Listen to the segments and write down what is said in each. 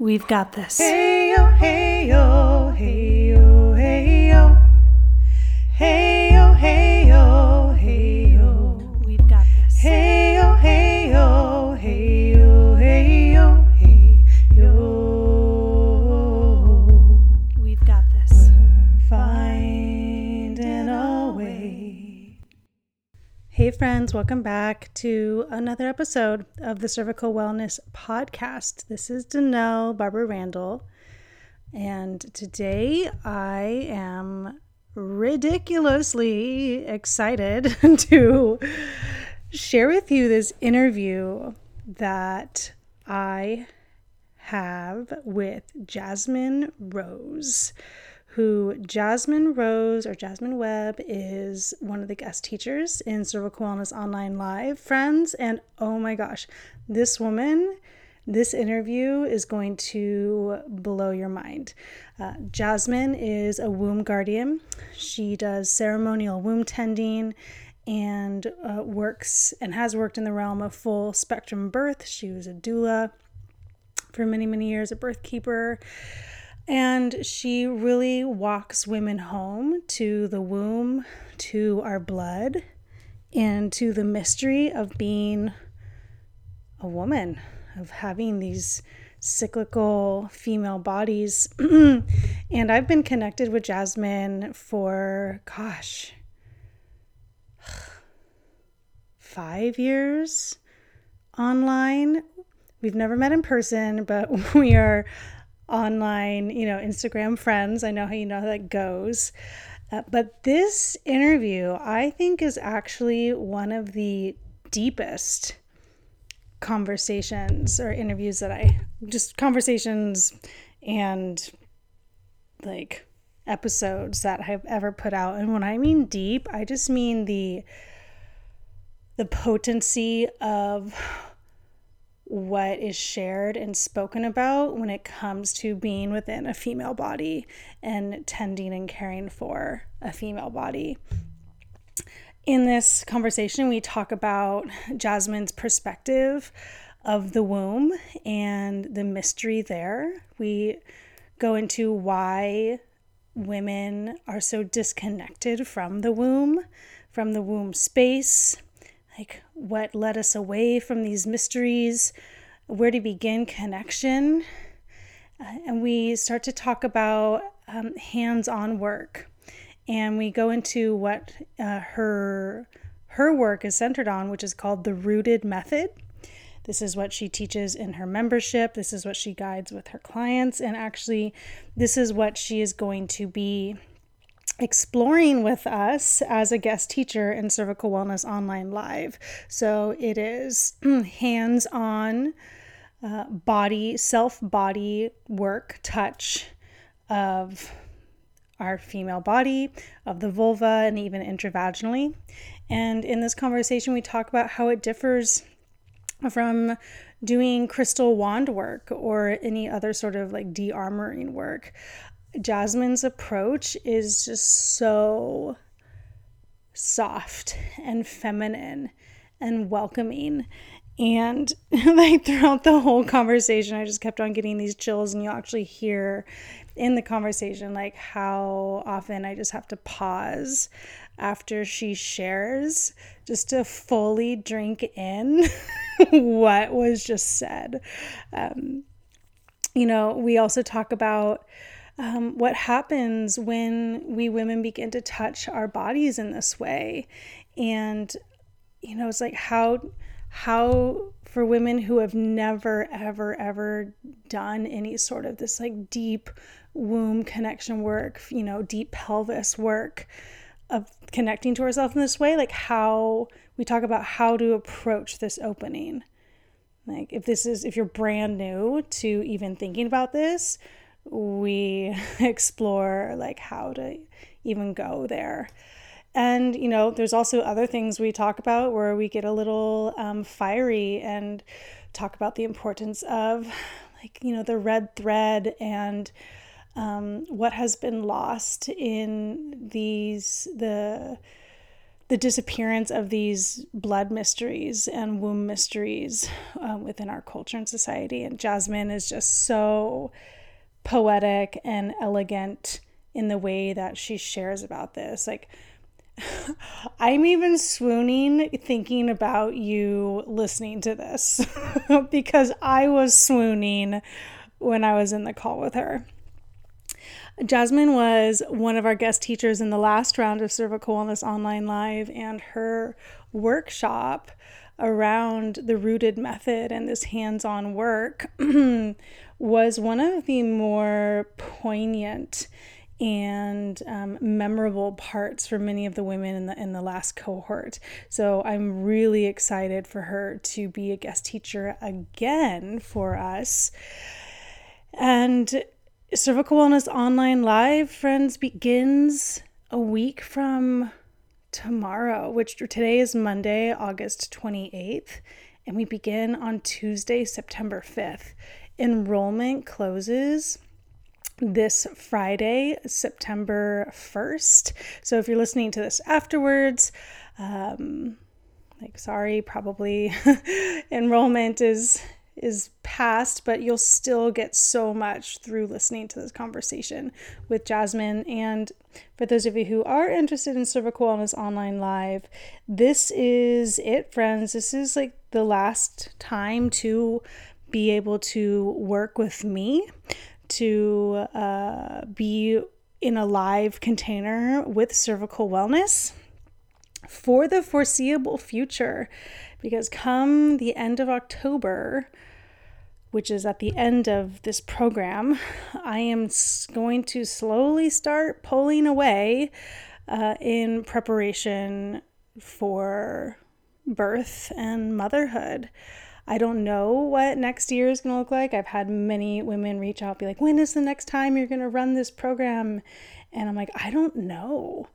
We've got this. Hey yo, hey friends, welcome back to another episode of the Cervical Wellness Podcast. This is Danelle Barbara Randall, and today I am ridiculously excited to share with you this interview that I have with Jasmine Rose, who Jasmine Rose or Jasmine Webb is one of the guest teachers in Cervical Wellness Online Live, friends. And oh my gosh, this woman, this interview is going to blow your mind. Uh, Jasmine is a womb guardian. She does ceremonial womb tending and uh, works and has worked in the realm of full spectrum birth. She was a doula for many, many years, a birth keeper. And she really walks women home to the womb, to our blood, and to the mystery of being a woman, of having these cyclical female bodies. and I've been connected with Jasmine for, gosh, five years online. We've never met in person, but we are online, you know, Instagram friends. I know how you know how that goes. Uh, but this interview, I think, is actually one of the deepest conversations or interviews that I just conversations and like episodes that I've ever put out. And when I mean deep, I just mean the the potency of what is shared and spoken about when it comes to being within a female body and tending and caring for a female body. In this conversation, we talk about Jasmine's perspective of the womb and the mystery there. We go into why women are so disconnected from the womb, from the womb space, like what led us away from these mysteries, where to begin connection. Uh, and we start to talk about um, hands on work. And we go into what uh, her her work is centered on, which is called the rooted method. This is what she teaches in her membership. This is what she guides with her clients. And actually, this is what she is going to be exploring with us as a guest teacher in Cervical Wellness Online Live. So it is hands on uh, body, self body work, touch of our female body, of the vulva, and even intravaginally. And in this conversation, we talk about how it differs from doing crystal wand work or any other sort of like de armoring work. Jasmine's approach is just so soft and feminine and welcoming. And like throughout the whole conversation, I just kept on getting these chills, and you actually hear in the conversation like how often I just have to pause after she shares just to fully drink in what was just said. Um, you know, we also talk about um, what happens when we women begin to touch our bodies in this way? And you know it's like how how for women who have never ever ever done any sort of this like deep womb connection work you know deep pelvis work of connecting to ourselves in this way like how we talk about how to approach this opening. Like if this is if you're brand new to even thinking about this we explore like how to even go there. And, you know, there's also other things we talk about where we get a little um, fiery and talk about the importance of, like, you know, the red thread and um, what has been lost in these, the, the disappearance of these blood mysteries and womb mysteries um, within our culture and society. And Jasmine is just so poetic and elegant in the way that she shares about this. Like, I'm even swooning thinking about you listening to this because I was swooning when I was in the call with her. Jasmine was one of our guest teachers in the last round of Cervical Wellness Online Live, and her workshop around the rooted method and this hands on work was one of the more poignant and um, memorable parts for many of the women in the in the last cohort. So I'm really excited for her to be a guest teacher again for us. And Cervical Wellness Online Live, friends, begins a week from tomorrow, which today is Monday, August 28th, and we begin on Tuesday, September 5th. Enrollment closes this Friday, September 1st. So if you're listening to this afterwards, um, like sorry, probably enrollment is is past, but you'll still get so much through listening to this conversation with Jasmine. And for those of you who are interested in cervical wellness online live, this is it, friends. This is like the last time to be able to work with me, to uh, be in a live container with cervical wellness for the foreseeable future because come the end of October, which is at the end of this program, I am going to slowly start pulling away uh, in preparation for birth and motherhood. I don't know what next year is going to look like. I've had many women reach out, be like, when is the next time you're going to run this program? And I'm like, I don't know.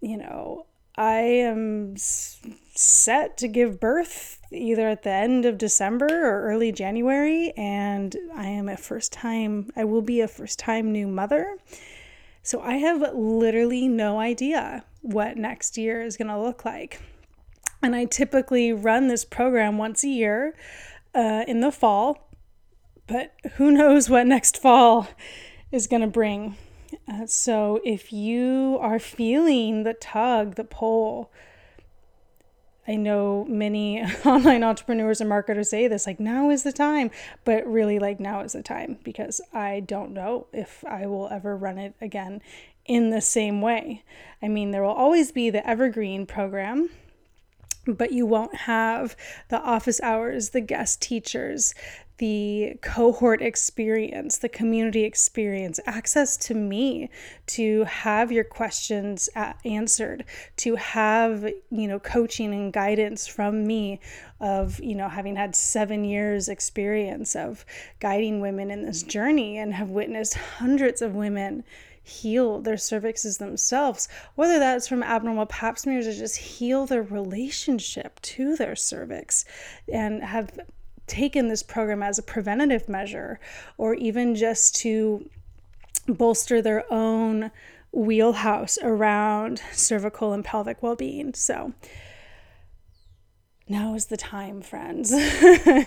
You know, I am set to give birth either at the end of December or early January, and I am a first time, I will be a first time new mother. So I have literally no idea what next year is going to look like. And I typically run this program once a year uh, in the fall, but who knows what next fall is going to bring. Uh, so if you are feeling the tug, the pull, I know many online entrepreneurs and marketers say this like now is the time, but really like now is the time because I don't know if I will ever run it again in the same way. I mean, there will always be the evergreen program but you won't have the office hours, the guest teachers, the cohort experience, the community experience, access to me to have your questions answered, to have, you know, coaching and guidance from me of, you know, having had 7 years experience of guiding women in this journey and have witnessed hundreds of women heal their cervixes themselves, whether that's from abnormal pap smears or just heal their relationship to their cervix and have taken this program as a preventative measure or even just to bolster their own wheelhouse around cervical and pelvic well being. So, now is the time, friends. uh,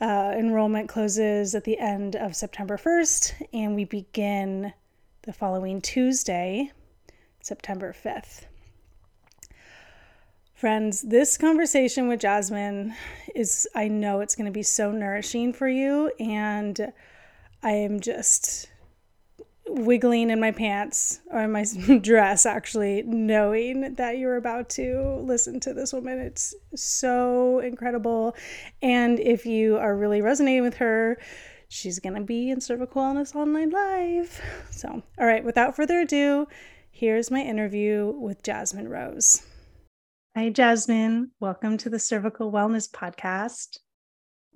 enrollment closes at the end of September 1st, and we begin the following Tuesday, September 5th. Friends, this conversation with Jasmine is, I know it's going to be so nourishing for you, and I am just wiggling in my pants or in my dress, actually, knowing that you're about to listen to this woman. It's so incredible. And if you are really resonating with her, she's going to be in Cervical Wellness Online Live. So, all right, without further ado, here's my interview with Jasmine Rose. Hi, Jasmine. Welcome to the Cervical Wellness Podcast.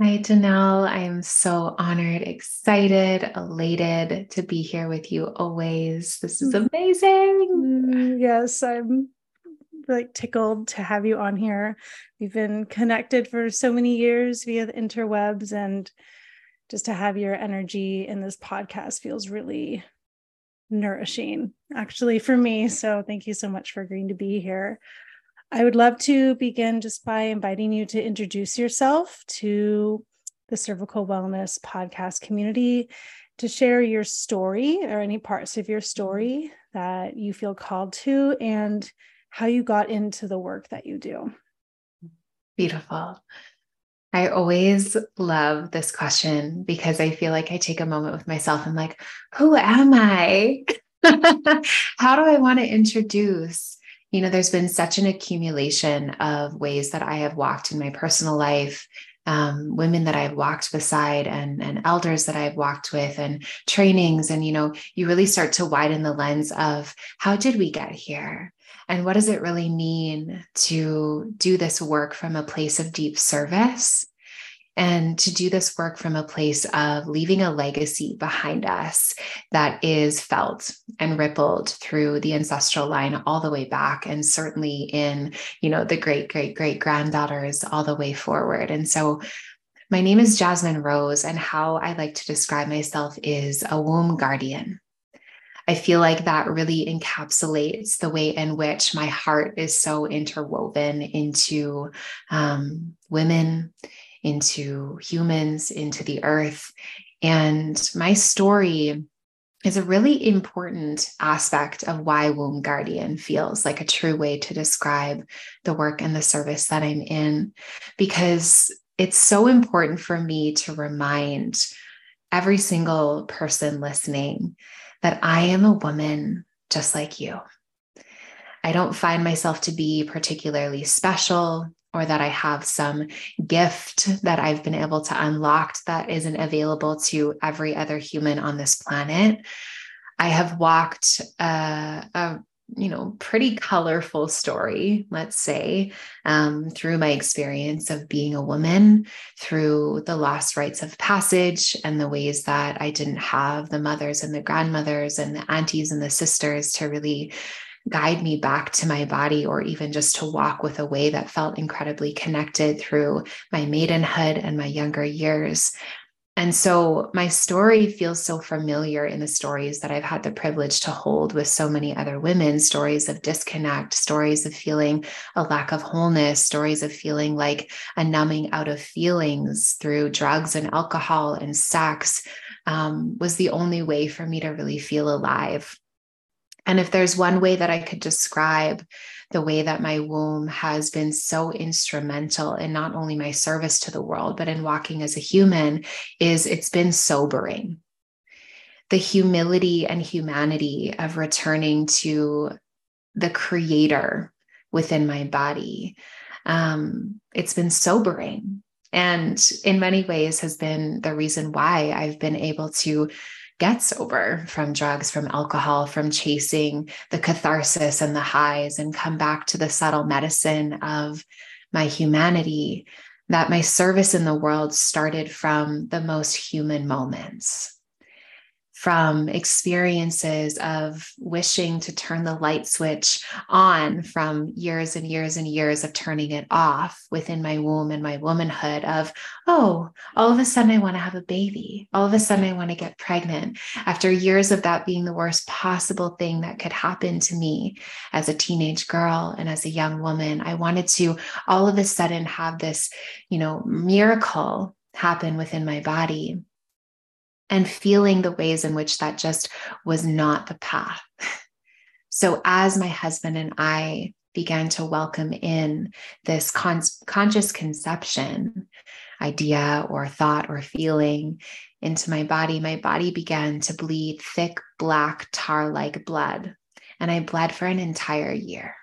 Hi, Janelle. I am so honored, excited, elated to be here with you always. This is mm. amazing. Mm, yes, I'm like tickled to have you on here. We've been connected for so many years via the interwebs, and just to have your energy in this podcast feels really nourishing, actually, for me. So, thank you so much for agreeing to be here. I would love to begin just by inviting you to introduce yourself to the Cervical Wellness podcast community, to share your story or any parts of your story that you feel called to, and how you got into the work that you do. Beautiful. I always love this question because I feel like I take a moment with myself and like, who am I? How do I want to introduce? You know, there's been such an accumulation of ways that I have walked in my personal life, um, women that I've walked beside, and, and elders that I've walked with, and trainings. And, you know, you really start to widen the lens of how did we get here? And what does it really mean to do this work from a place of deep service? And to do this work from a place of leaving a legacy behind us that is felt and rippled through the ancestral line all the way back, and certainly in, you know, the great, great, great granddaughters all the way forward. And so my name is Jasmine Rose, and how I like to describe myself is a womb guardian. I feel like that really encapsulates the way in which my heart is so interwoven into um, women, into humans, into the earth. And my story is a really important aspect of why Womb Guardian feels like a true way to describe the work and the service that I'm in, because it's so important for me to remind every single person listening that I am a woman just like you. I don't find myself to be particularly special or that I have some gift that I've been able to unlock that isn't available to every other human on this planet. I have walked uh, a you know pretty colorful story let's say um, through my experience of being a woman through the lost rites of passage and the ways that i didn't have the mothers and the grandmothers and the aunties and the sisters to really guide me back to my body or even just to walk with a way that felt incredibly connected through my maidenhood and my younger years and so my story feels so familiar in the stories that I've had the privilege to hold with so many other women stories of disconnect, stories of feeling a lack of wholeness, stories of feeling like a numbing out of feelings through drugs and alcohol and sex um, was the only way for me to really feel alive. And if there's one way that I could describe the way that my womb has been so instrumental in not only my service to the world, but in walking as a human, is it's been sobering. The humility and humanity of returning to the creator within my body. Um, it's been sobering and in many ways has been the reason why I've been able to get sober from drugs, from alcohol, from chasing the catharsis and the highs, and come back to the subtle medicine of my humanity, that my service in the world started from the most human moments from experiences of wishing to turn the light switch on from years and years and years of turning it off within my womb and my womanhood of oh all of a sudden i want to have a baby. All of a sudden i want to get pregnant. After years of that being the worst possible thing that could happen to me as a teenage girl and as a young woman i wanted to all of a sudden have this you know miracle happen within my body and feeling the ways in which that just was not the path. So, as my husband and I began to welcome in this con- conscious conception idea or thought or feeling into my body, my body began to bleed thick, black, tar like blood. And I bled for an entire year.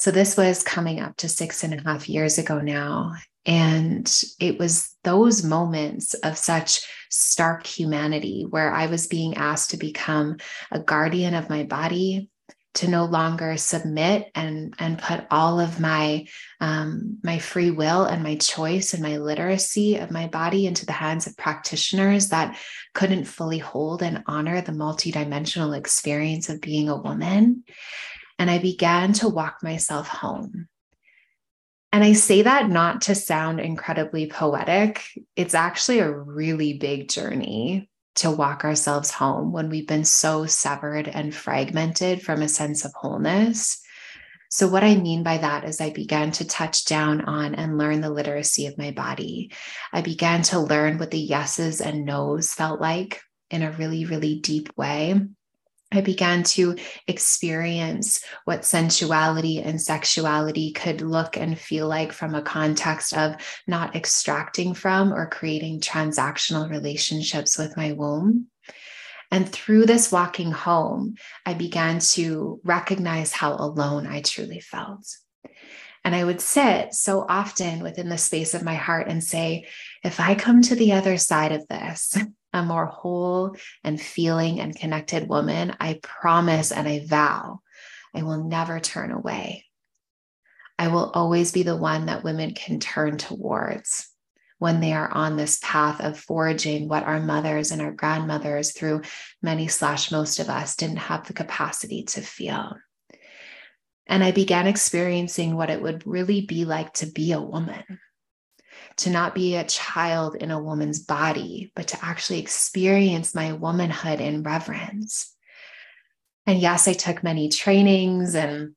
So, this was coming up to six and a half years ago now. And it was those moments of such stark humanity where I was being asked to become a guardian of my body, to no longer submit and and put all of my um, my free will and my choice and my literacy of my body into the hands of practitioners that couldn't fully hold and honor the multidimensional experience of being a woman. And I began to walk myself home and I say that not to sound incredibly poetic. It's actually a really big journey to walk ourselves home when we've been so severed and fragmented from a sense of wholeness. So, what I mean by that is, I began to touch down on and learn the literacy of my body. I began to learn what the yeses and nos felt like in a really, really deep way. I began to experience what sensuality and sexuality could look and feel like from a context of not extracting from or creating transactional relationships with my womb. And through this walking home, I began to recognize how alone I truly felt. And I would sit so often within the space of my heart and say, if I come to the other side of this, a more whole and feeling and connected woman, I promise and I vow I will never turn away. I will always be the one that women can turn towards when they are on this path of foraging what our mothers and our grandmothers, through many slash most of us, didn't have the capacity to feel. And I began experiencing what it would really be like to be a woman, to not be a child in a woman's body, but to actually experience my womanhood in reverence. And yes, I took many trainings and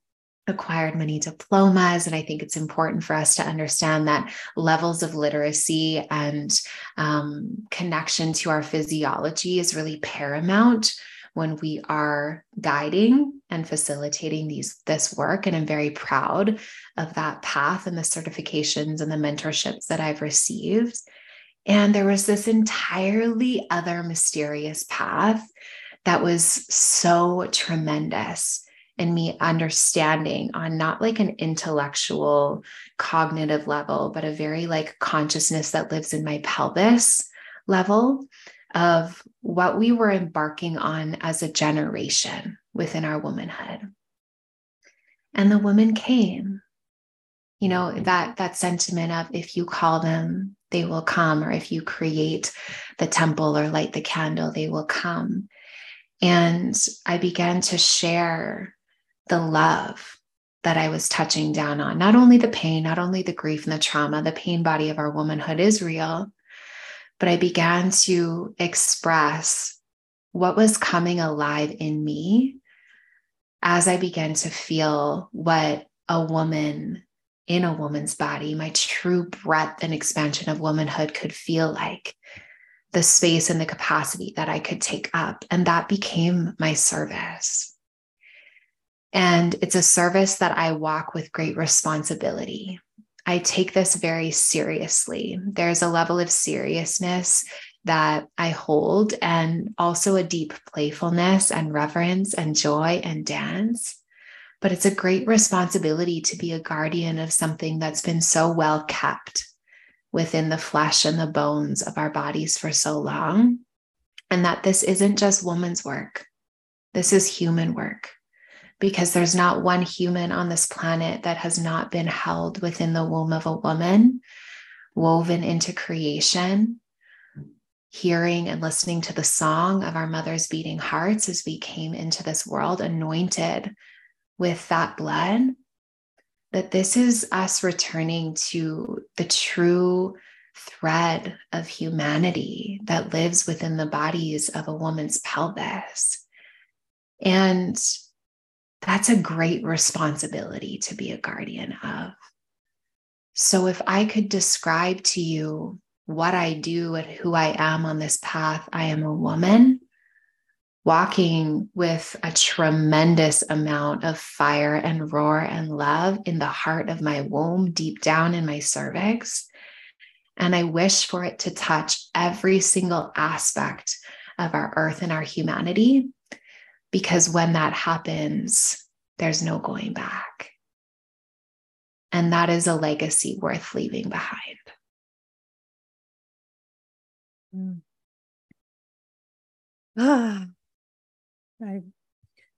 acquired many diplomas. And I think it's important for us to understand that levels of literacy and um, connection to our physiology is really paramount when we are guiding and facilitating these this work. And i'm very proud of that path and the certifications and the mentorships that i've received. And there was this entirely other mysterious path that was so tremendous in me understanding on not like an intellectual cognitive level but a very like consciousness that lives in my pelvis level of what we were embarking on as a generation within our womanhood. And the woman came. You know mm-hmm. that that sentiment of if you call them they will come or if you create the temple or light the candle they will come. And i began to share the love that I was touching down on. Not only the pain, not only the grief and the trauma, the pain body of our womanhood is real, but I began to express what was coming alive in me as I began to feel what a woman in a woman's body, my true breadth and expansion of womanhood could feel like, the space and the capacity that I could take up. And that became my service. And it's a service that I walk with great responsibility. I take this very seriously. There's a level of seriousness that I hold, and also a deep playfulness and reverence and joy and dance. But it's a great responsibility to be a guardian of something that's been so well kept within the flesh and the bones of our bodies for so long. And that this isn't just woman's work, this is human work because there's not one human on this planet that has not been held within the womb of a woman, woven into creation, hearing and listening to the song of our mother's beating hearts as we came into this world, anointed with that blood. That this is us returning to the true thread of humanity that lives within the bodies of a woman's pelvis. And that's a great responsibility to be a guardian of. So, if I could describe to you what I do and who I am on this path, I am a woman walking with a tremendous amount of fire and roar and love in the heart of my womb, deep down in my cervix. And I wish for it to touch every single aspect of our earth and our humanity because when that happens, there's no going back. And that is a legacy worth leaving behind. Mm. Ah, I,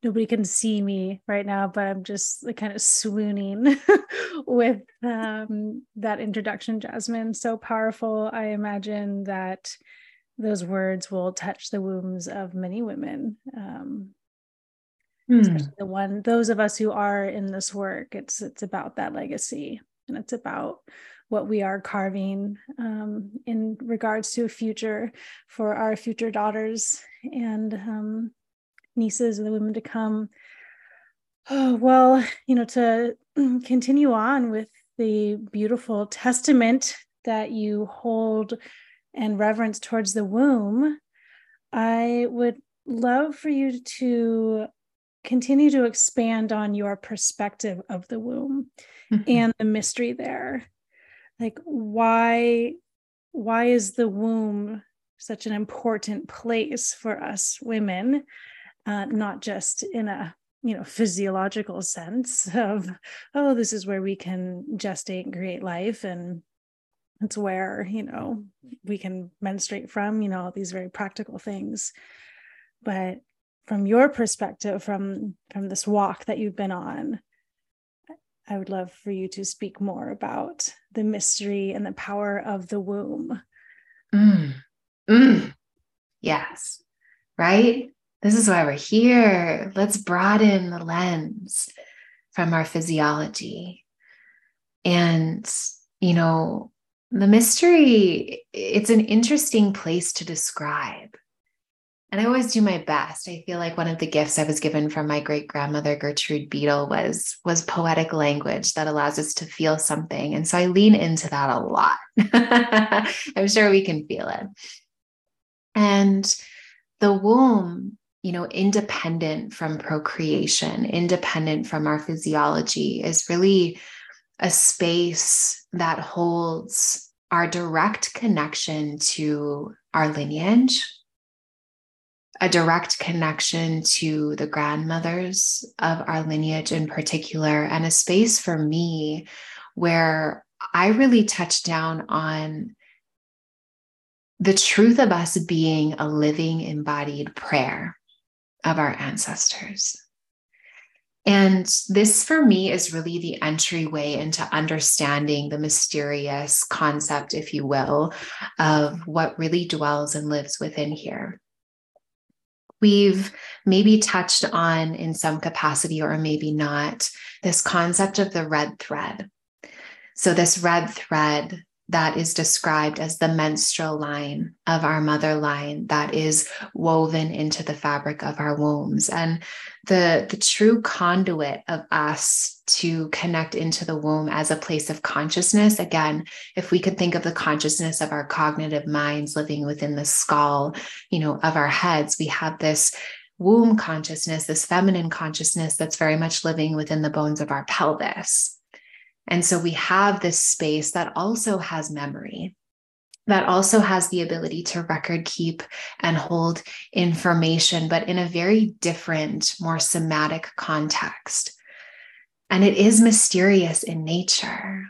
nobody can see me right now, but I'm just like kind of swooning with um, that introduction, Jasmine. So powerful. I imagine that those words will touch the wombs of many women um, hmm. the one those of us who are in this work it's it's about that legacy and it's about what we are carving um, in regards to a future for our future daughters and um, nieces and the women to come Oh, well, you know, to continue on with the beautiful testament that you hold and reverence towards the womb, I would love for you to continue to expand on your perspective of the womb mm-hmm. and the mystery there. Like why why is the womb such an important place for us women, uh, not just in a you know physiological sense of oh this is where we can gestate and create life and it's where you know we can menstruate from you know all these very practical things but from your perspective from from this walk that you've been on i would love for you to speak more about the mystery and the power of the womb. Mm. Mm. yes. Right? This is why we're here. Let's broaden the lens from our physiology. And you know the mystery it's an interesting place to describe and I always do my best. I feel like one of the gifts I was given from my great grandmother Gertrude Beadle was was poetic language that allows us to feel something. And so I lean into that a lot. I'm sure we can feel it. And the womb, you know, independent from procreation, independent from our physiology, is really a space that holds our direct connection to our lineage a direct connection to the grandmothers of our lineage in particular, and a space for me where I really touched down on the truth of us being a living embodied prayer of our ancestors. And this, for me, is really the entryway into understanding the mysterious concept, if you will, of what really dwells and lives within here we've maybe touched on in some capacity or maybe not this concept of the red thread. So, this red thread that is described as the menstrual line of our mother line that is woven into the fabric of our wombs. And the the true conduit of us to connect into the womb as a place of consciousness again if we could think of the consciousness of our cognitive minds living within the skull you know of our heads we have this womb consciousness this feminine consciousness that's very much living within the bones of our pelvis and so we have this space that also has memory, that also has the ability to record keep and hold information, but in a very different, more somatic context. And it is mysterious in nature.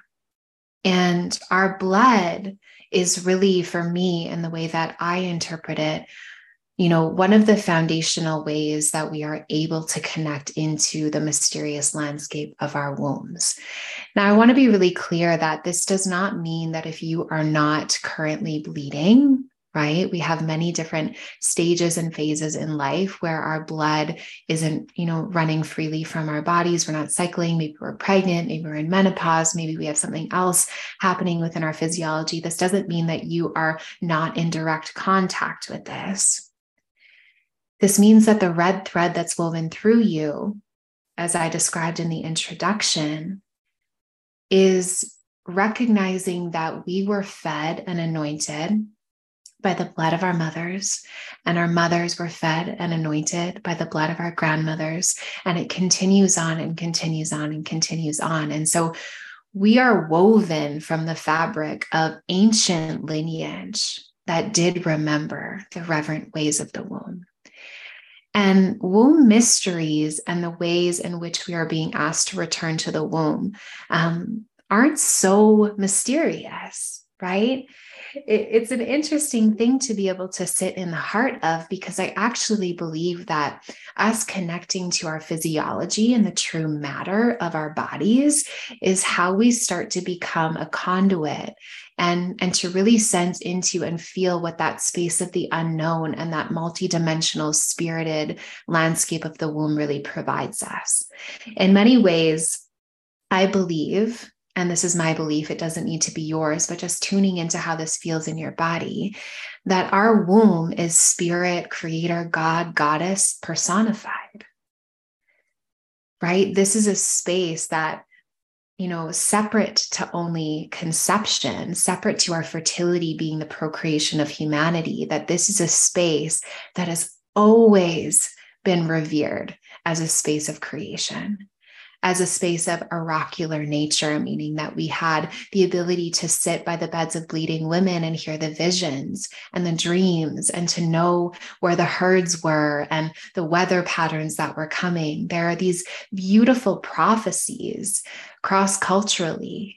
And our blood is really, for me, in the way that I interpret it, you know, one of the foundational ways that we are able to connect into the mysterious landscape of our wombs. Now, I want to be really clear that this does not mean that if you are not currently bleeding, right? We have many different stages and phases in life where our blood isn't, you know, running freely from our bodies. We're not cycling. Maybe we're pregnant. Maybe we're in menopause. Maybe we have something else happening within our physiology. This doesn't mean that you are not in direct contact with this this means that the red thread that's woven through you, as I described in the introduction, is recognizing that we were fed and anointed by the blood of our mothers, and our mothers were fed and anointed by the blood of our grandmothers. And it continues on and continues on and continues on. And so we are woven from the fabric of ancient lineage that did remember the reverent ways of the womb. And womb mysteries and the ways in which we are being asked to return to the womb um, aren't so mysterious, right? It, it's an interesting thing to be able to sit in the heart of because I actually believe that us connecting to our physiology and the true matter of our bodies is how we start to become a conduit and and to really sense into and feel what that space of the unknown and that multidimensional spirited landscape of the womb really provides us. In many ways i believe and this is my belief it doesn't need to be yours but just tuning into how this feels in your body that our womb is spirit creator god goddess personified right? This is a space that, you know, separate to only conception, separate to our fertility being the procreation of humanity, that this is a space that has always been revered as a space of creation as a space of oracular nature, meaning that we had the ability to sit by the beds of bleeding women and hear the visions and the dreams and to know where the herds were and the weather patterns that were coming. There are these beautiful prophecies cross culturally.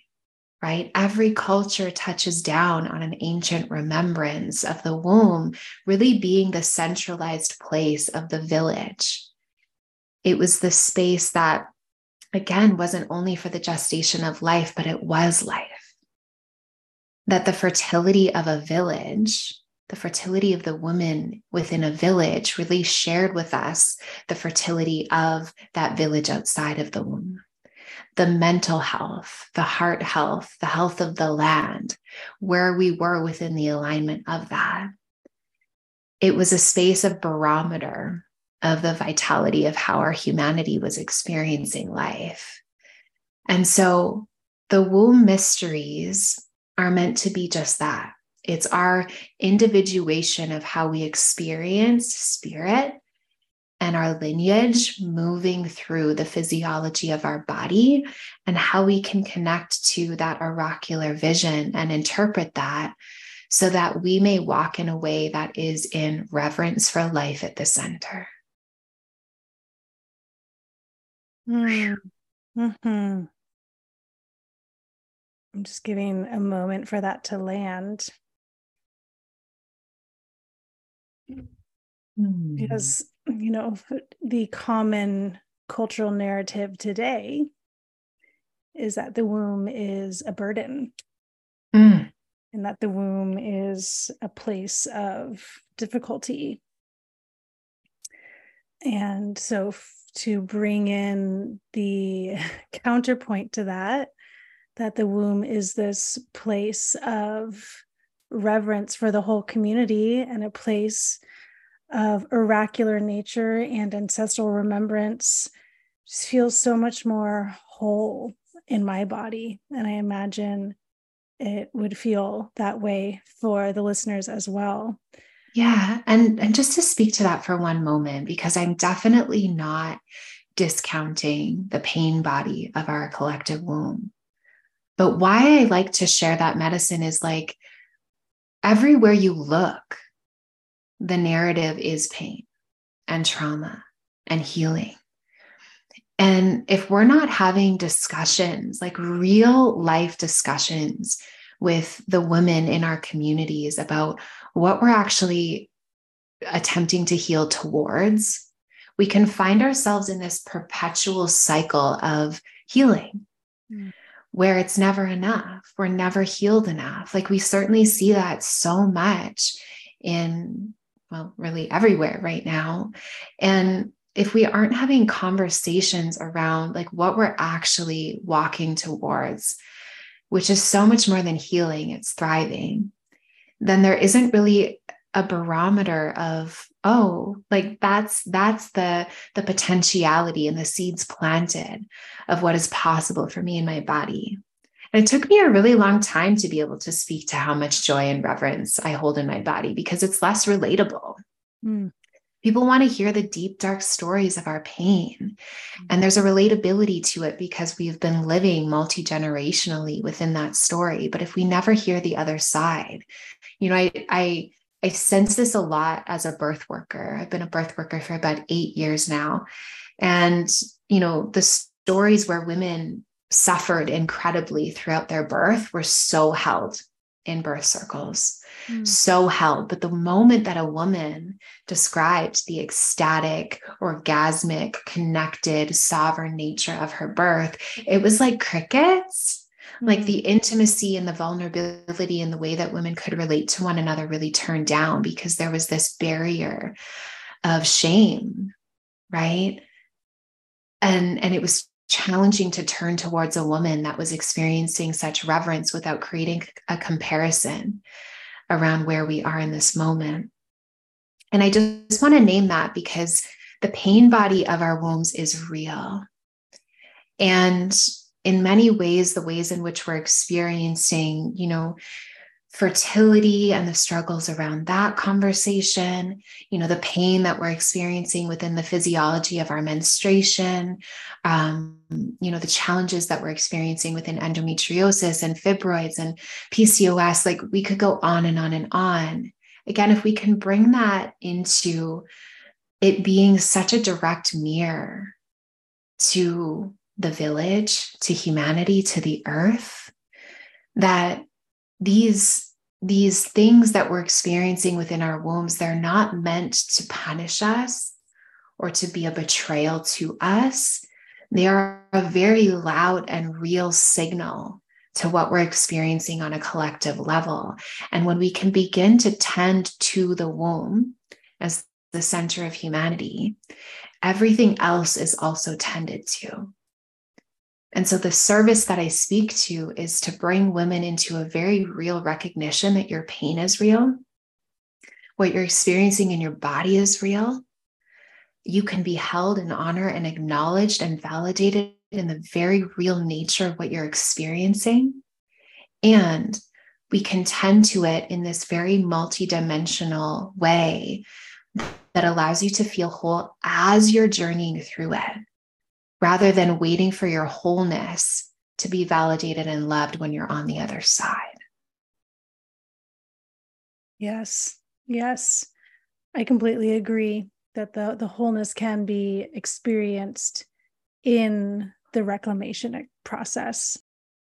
Right? Every culture touches down on an ancient remembrance of the womb really being the centralized place of the village. It was the space that again, wasn't only for the gestation of life, but it was life. That the fertility of a village, the fertility of the woman within a village, really shared with us the fertility of that village outside of the womb. The mental health, the heart health, the health of the land, where we were within the alignment of that. It was a space of barometer of the vitality of how our humanity was experiencing life. And so the womb mysteries are meant to be just that it's our individuation of how we experience spirit and our lineage moving through the physiology of our body and how we can connect to that oracular vision and interpret that so that we may walk in a way that is in reverence for life at the center. Mm. hmm I'm just giving a moment for that to land. Mm. Because, you know, the common cultural narrative today is that the womb is a burden Mm. and that the womb is a place of difficulty. And so to bring in the counterpoint to that that the womb is this place of reverence for the whole community and a place of oracular nature and ancestral remembrance just feels so much more whole in my body. And i imagine it would feel that way for the listeners as well Yeah. And, and just to speak to that for one moment, because I'm definitely not discounting the pain body of our collective womb. But why I like to share that medicine is like everywhere you look, the narrative is pain and trauma and healing. And if we're not having discussions, like real life discussions with the women in our communities about what we're actually attempting to heal towards, we can find ourselves in this perpetual cycle of healing Mm. where it's never enough. We're never healed enough. Like we certainly see that so much in, well, really everywhere right now. And if we aren't having conversations around like what we're actually walking towards, which is so much more than healing, it's thriving, then there isn't really a barometer of oh like that's that's the the potentiality and the seeds planted of what is possible for me in my body. And it took me a really long time to be able to speak to how much joy and reverence i hold in my body because it's less relatable. Mm. people want to hear the deep dark stories of our pain. And there's a relatability to it because we've been living multi-generationally within that story. But if we never hear the other side you know i i i sense this a lot as a birth worker i've been a birth worker for about 8 years now and you know the stories where women suffered incredibly throughout their birth were so held in birth circles Mm. so held. But the moment that a woman described the ecstatic, orgasmic, connected, sovereign nature of her birth, it was like crickets. Like Mm. the intimacy and the vulnerability and the way that women could relate to one another really turned down because there was this barrier of shame, right? And and it was challenging to turn towards a woman that was experiencing such reverence without creating a comparison around where we are in this moment. And I just want to name that because the pain body of our wombs is real. And in many ways, the ways in which we're experiencing, you know, fertility and the struggles around that conversation, you know, the pain that we're experiencing within the physiology of our menstruation, um, you know, the challenges that we're experiencing within endometriosis and fibroids and PCOS. Like we could go on and on and on. Again, if we can bring that into it being such a direct mirror to the village, to humanity, to the earth, that these these things that we're experiencing within our wombs they're not meant to punish us or to be a betrayal to us. They are a very loud and real signal to what we're experiencing on a collective level. And when we can begin to tend to the womb as the center of humanity everything else is also tended to and so the service that I speak to is to bring women into a very real recognition that your pain is real, what you're experiencing in your body is real. You can be held in honor and acknowledged and validated in the very real nature of what you're experiencing. And we can tend to it in this very multidimensional way that allows you to feel whole as you're journeying through it rather than waiting for your wholeness to be validated and loved when you're on the other side. Yes. Yes. I completely agree that the the wholeness can be experienced in the reclamation process.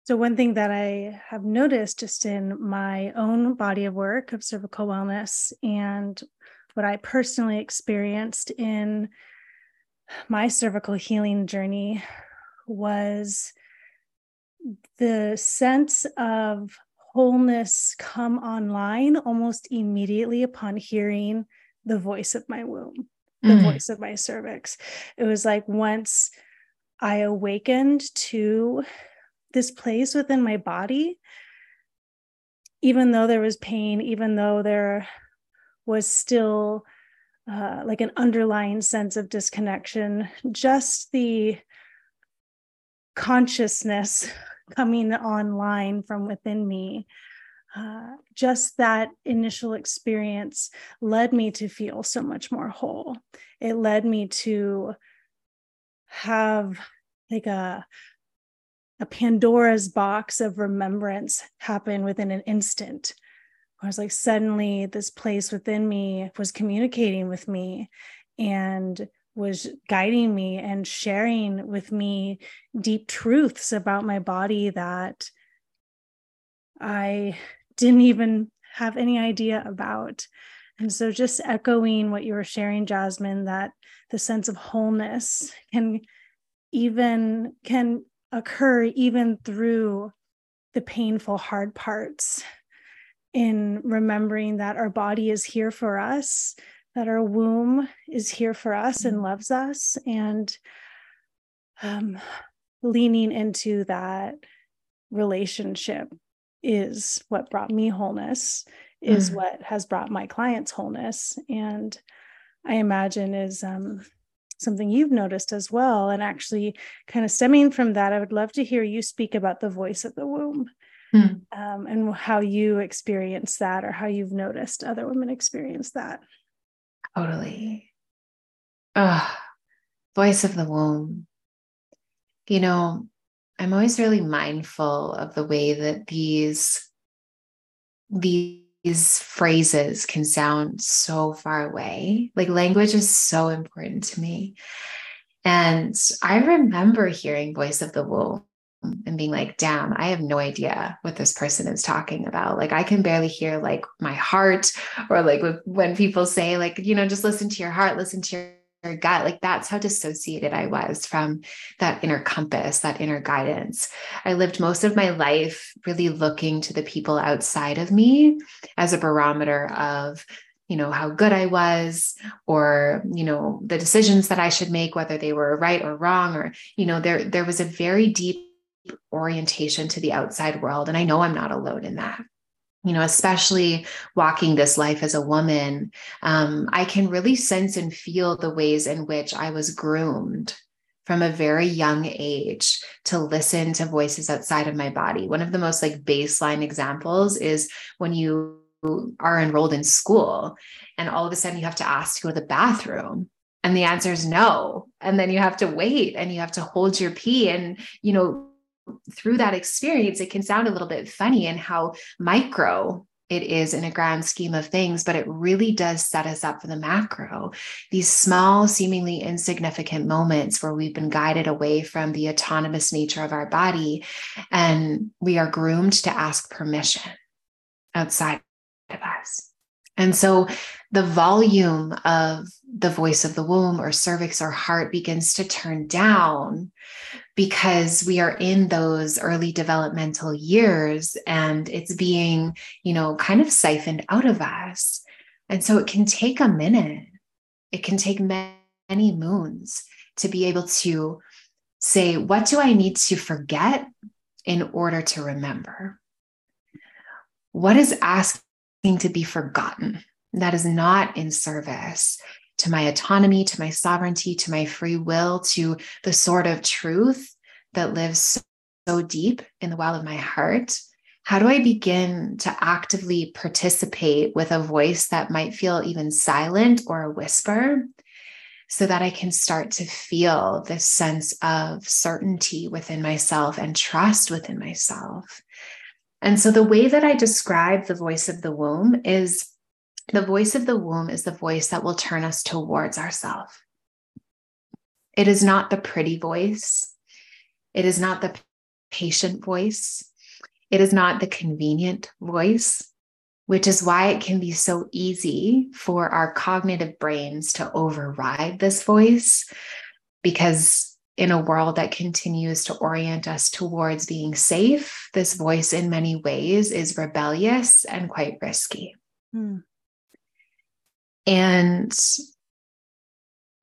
So one thing that I have noticed just in my own body of work of cervical wellness and what I personally experienced in my cervical healing journey was the sense of wholeness come online almost immediately upon hearing the voice of my womb, the mm. voice of my cervix. It was like once I awakened to this place within my body, even though there was pain, even though there was still uh, like an underlying sense of disconnection, just the consciousness coming online from within me. Uh, just that initial experience led me to feel so much more whole. It led me to have like a a Pandora's box of remembrance happen within an instant I was like, suddenly this place within me was communicating with me and was guiding me and sharing with me deep truths about my body that I didn't even have any idea about. And so, just echoing what you were sharing, Jasmine, that the sense of wholeness can even can occur even through the painful hard parts in remembering that our body is here for us, that our womb is here for us and mm-hmm. loves us, and um, leaning into that relationship is what brought me wholeness, is mm. what has brought my clients wholeness. And I imagine is um, something you've noticed as well. And actually, kind of stemming from that, I would love to hear you speak about the voice of the womb mm. um, and how you experience that or how you've noticed other women experience that. Totally. Ah, voice of the womb. You know, I'm always really mindful of the way that these these phrases can sound so far away. Like language is so important to me. And I remember hearing voice of the womb and being like, damn, I have no idea what this person is talking about. Like, I can barely hear like my heart, or like when people say, like, you know, just listen to your heart, listen to your, gut. Like, that's how dissociated I was from that inner compass, that inner guidance. I lived most of my life really looking to the people outside of me as a barometer of you know how good i was or you know the decisions that i should make whether they were right or wrong or you know there there was a very deep orientation to the outside world. And I know I'm not alone in that. You know, especially walking this life as a woman, um, I can really sense and feel the ways in which I was groomed from a very young age to listen to voices outside of my body. One of the most like baseline examples is when you are enrolled in school and all of a sudden you have to ask to go to the bathroom and the answer is no and then you have to wait and you have to hold your pee and you know through that experience it can sound a little bit funny and how micro it is in a grand scheme of things, but it really does set us up for the macro. These small, seemingly insignificant moments where we've been guided away from the autonomous nature of our body and we are groomed to ask permission outside of us. And so the volume of the voice of the womb or cervix or heart begins to turn down because we are in those early developmental years and it's being, you know, kind of siphoned out of us. And so it can take a minute, it can take many moons to be able to say, what do I need to forget in order to remember? What is asking to be forgotten? That is not in service to my autonomy, to my sovereignty, to my free will, to the sort of truth that lives so, deep in the well of my heart? How do I begin to actively participate with a voice that might feel even silent or a whisper so that I can start to feel this sense of certainty within myself and trust within myself? And so, the way that I describe the voice of the womb is the voice of the womb is the voice that will turn us towards ourselves. It is not the pretty voice. It is not the patient voice. It is not the convenient voice, which is why it can be so easy for our cognitive brains to override this voice. Because in a world that continues to orient us towards being safe, this voice in many ways is rebellious and quite risky. Hmm. And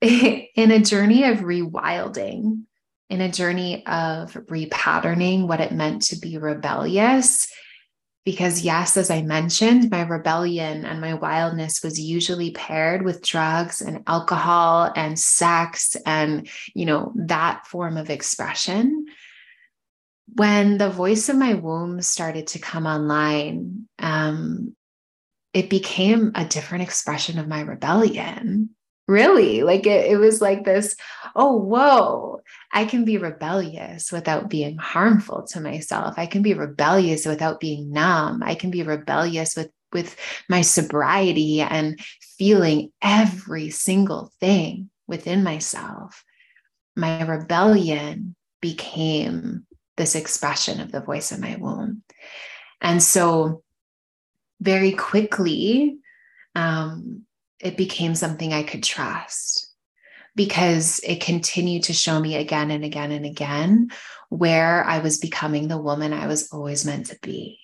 in a journey of rewilding, in a journey of repatterning what it meant to be rebellious, because yes, as I mentioned, my rebellion and my wildness was usually paired with drugs and alcohol and sex and, you know, that form of expression. When the voice of my womb started to come online, um, it became a different expression of my rebellion. Really, like it, it was like this oh, whoa, I can be rebellious without being harmful to myself. I can be rebellious without being numb. I can be rebellious with, with my sobriety and feeling every single thing within myself. My rebellion became this expression of the voice of my womb. And so very quickly, um, it became something I could trust because it continued to show me again and again and again where I was becoming the woman I was always meant to be.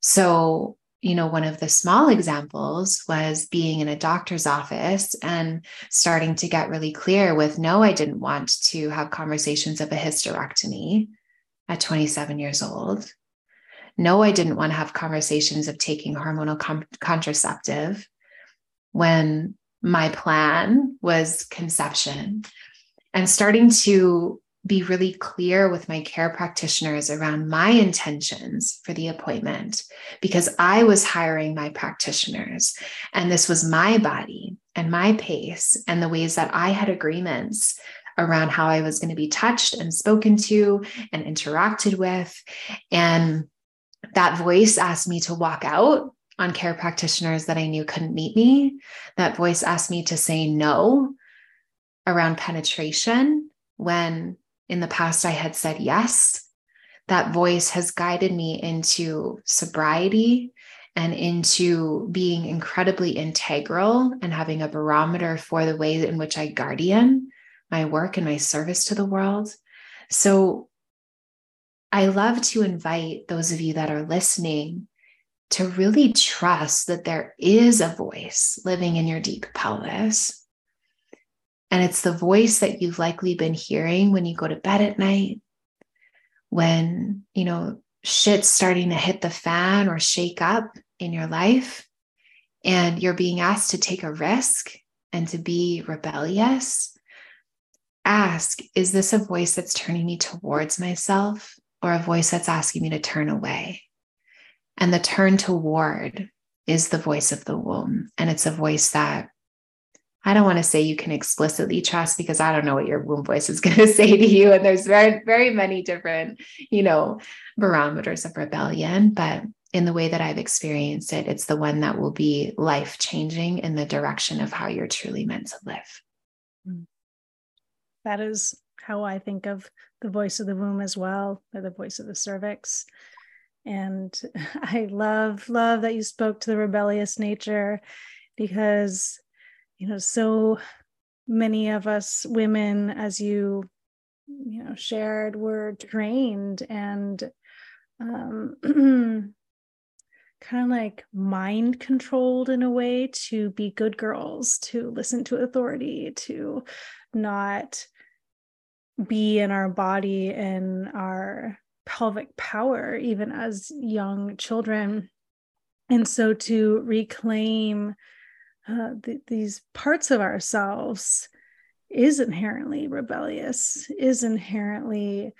So, you know, one of the small examples was being in a doctor's office and starting to get really clear with no, I didn't want to have conversations of a hysterectomy at 27 years old. No, I didn't want to have conversations of taking hormonal com- contraceptive when my plan was conception and starting to be really clear with my care practitioners around my intentions for the appointment because I was hiring my practitioners and this was my body and my pace and the ways that I had agreements around how I was going to be touched and spoken to and interacted with. And that voice asked me to walk out on care practitioners that I knew couldn't meet me. That voice asked me to say no around penetration when in the past I had said yes. That voice has guided me into sobriety and into being incredibly integral and having a barometer for the way in which I guardian my work and my service to the world. So I love to invite those of you that are listening to really trust that there is a voice living in your deep pelvis. And it's the voice that you've likely been hearing when you go to bed at night, when, you know, shit's starting to hit the fan or shake up in your life, and you're being asked to take a risk and to be rebellious. ask is this a voice that's turning me towards myself or a voice that's asking me to turn away? And the turn toward is the voice of the womb. And it's a voice that I don't want to say you can explicitly trust because I don't know what your womb voice is going to say to you. And there's very, very many different, you know, barometers of rebellion. But in the way that I've experienced it, it's the one that will be life changing in the direction of how you're truly meant to live. Mm. That is how I think of the voice of the womb as well, or the voice of the cervix. And I love, love that you spoke to the rebellious nature because, you know, so many of us women, as you, you know, shared, were trained and um, kind of like mind controlled in a way to be good girls, to listen to authority, to not be in our body and our pelvic power, even as young children. And so to reclaim uh, th- these parts of ourselves is inherently rebellious, is inherently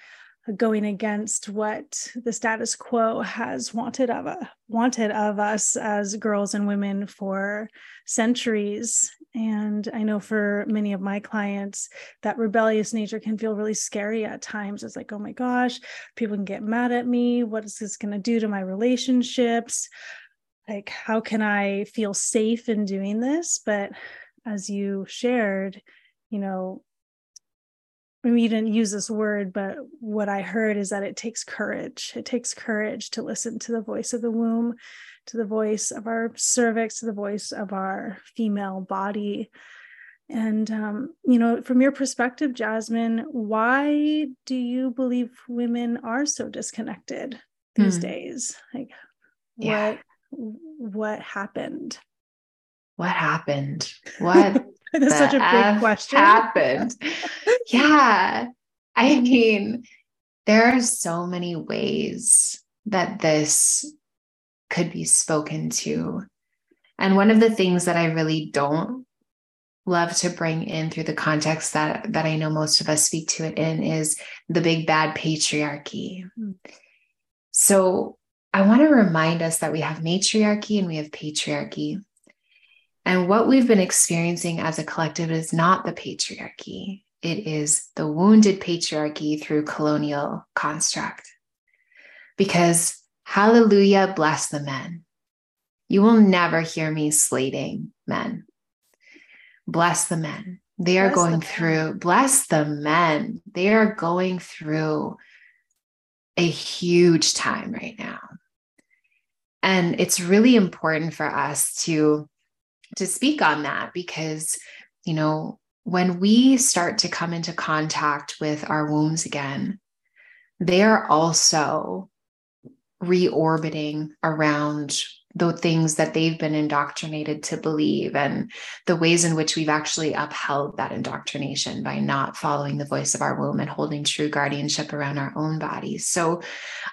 going against what the status quo has wanted of a, wanted of us as girls and women for centuries. And i know for many of my clients that rebellious nature can feel really scary at times. It's like oh my gosh people can get mad at me. What is this going to do to my relationships? Like how can i feel safe in doing this? But as you shared you know we didn't use this word, but what I heard is that it takes courage. It takes courage to listen to the voice of the womb, to the voice of our cervix, to the voice of our female body. And, um, you know, from your perspective, Jasmine, why do you believe women are so disconnected these mm. days? Like, yeah. what what happened? What happened? What That's such a big question. Happened. yeah. I mean, there are so many ways that this could be spoken to. And one of the things that I really don't love to bring in through the context that that I know most of us speak to it in is the big bad patriarchy. Mm. So I want to remind us that we have matriarchy and we have patriarchy. And what we've been experiencing as a collective is not the patriarchy, it is the wounded patriarchy through colonial construct. Because hallelujah, bless the men. You will never hear me slating men. Bless the men. They are bless going the through, bless the men. They are going through a huge time right now. And it's really important for us to to speak on that because, you know, when we start to come into contact with our wombs again, they are also reorbiting around the things that they've been indoctrinated to believe and the ways in which we've actually upheld that indoctrination by not following the voice of our womb and holding true guardianship around our own bodies. So,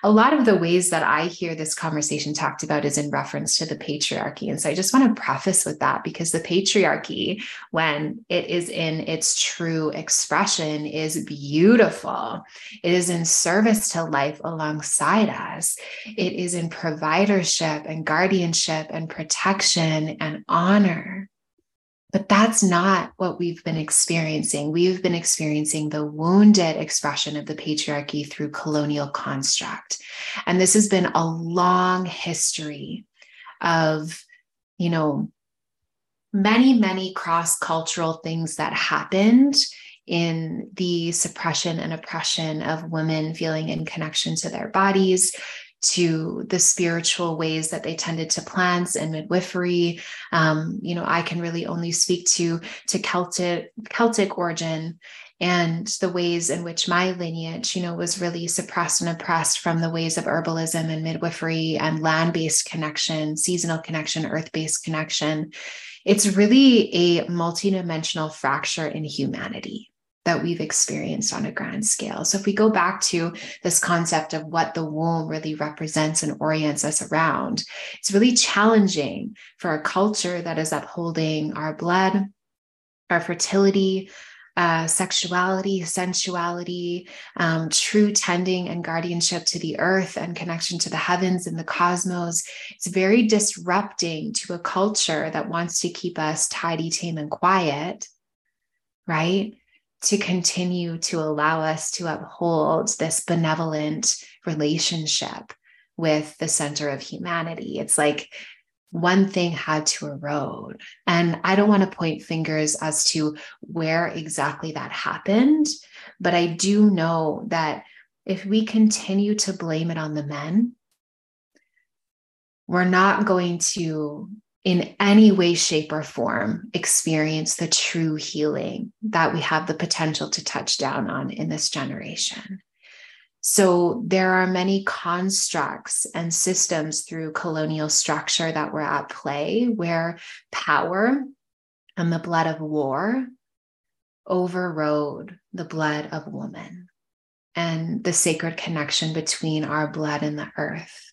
a lot of the ways that I hear this conversation talked about is in reference to the patriarchy. And so, I just want to preface with that because the patriarchy, when it is in its true expression, is beautiful. It is in service to life alongside us, it is in providership and guardianship and protection and honor. But that's not what we've been experiencing. We've been experiencing the wounded expression of the patriarchy through colonial construct. And this has been a long history of, you know, many, many cross cultural things that happened in the suppression and oppression of women feeling in connection to their bodies, to the spiritual ways that they tended to plants and midwifery. Um, you know, I can really only speak to to Celtic Celtic origin and the ways in which my lineage, you know, was really suppressed and oppressed from the ways of herbalism and midwifery and land-based connection, seasonal connection, earth-based connection. It's really a multidimensional fracture in humanity that we've experienced on a grand scale. So, if we go back to this concept of what the womb really represents and orients us around, it's really challenging for a culture that is upholding our blood, our fertility, uh, sexuality, sensuality, um, true tending and guardianship to the earth and connection to the heavens and the cosmos. It's very disrupting to a culture that wants to keep us tidy, tame, and quiet, right? To continue to allow us to uphold this benevolent relationship with the center of humanity. It's like one thing had to erode. And I don't want to point fingers as to where exactly that happened, but I do know that if we continue to blame it on the men, we're not going to, in any way, shape, or form, experience the true healing that we have the potential to touch down on in this generation. So there are many constructs and systems through colonial structure that were at play where power and the blood of war overrode the blood of woman and the sacred connection between our blood and the earth.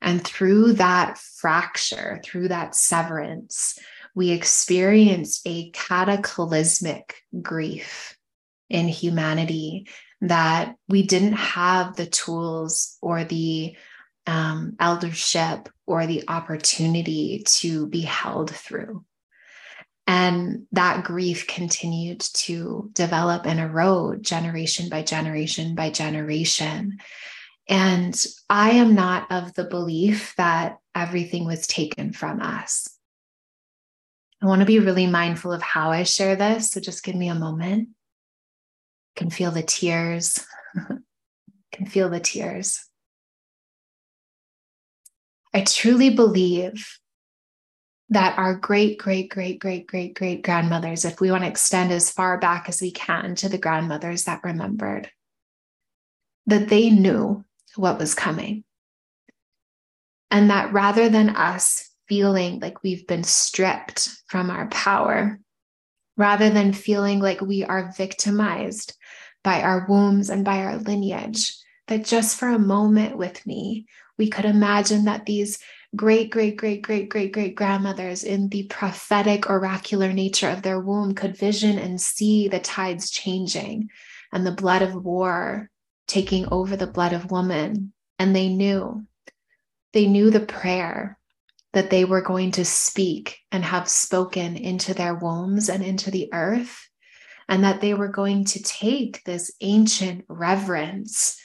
And through that fracture, through that severance, we experienced a cataclysmic grief in humanity that we didn't have the tools or the um, eldership or the opportunity to be held through. And that grief continued to develop and erode generation by generation by generation. And I am not of the belief that everything was taken from us. I want to be really mindful of how I share this. So just give me a moment I can feel the tears, can feel the tears. I truly believe that our great, great, great, great, great, great grandmothers, if we want to extend as far back as we can to the grandmothers that remembered, that they knew what was coming. And that rather than us feeling like we've been stripped from our power, rather than feeling like we are victimized by our wombs and by our lineage. That just for a moment with me, we could imagine that these great, great, great, great, great, great grandmothers, in the prophetic, oracular nature of their womb, could vision and see the tides changing and the blood of war taking over the blood of woman. And they knew, they knew the prayer that they were going to speak and have spoken into their wombs and into the earth, and that they were going to take this ancient reverence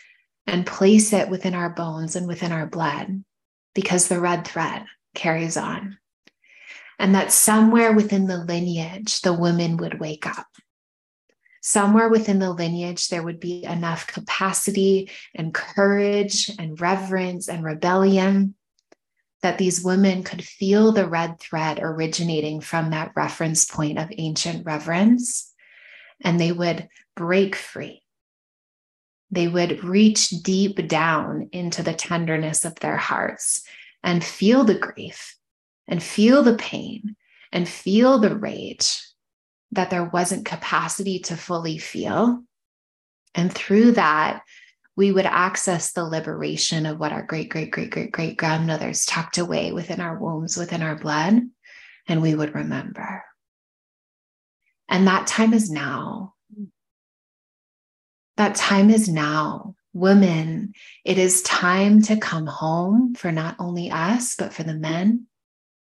and place it within our bones and within our blood, because the red thread carries on. And that somewhere within the lineage, the women would wake up. Somewhere within the lineage, there would be enough capacity and courage and reverence and rebellion that these women could feel the red thread originating from that reference point of ancient reverence, and they would break free. They would reach deep down into the tenderness of their hearts and feel the grief and feel the pain and feel the rage that there wasn't capacity to fully feel. And through that, we would access the liberation of what our great, great, great, great, great grandmothers tucked away within our wombs, within our blood, and we would remember. And that time is now. That time is now. Women, it is time to come home for not only us, but for the men,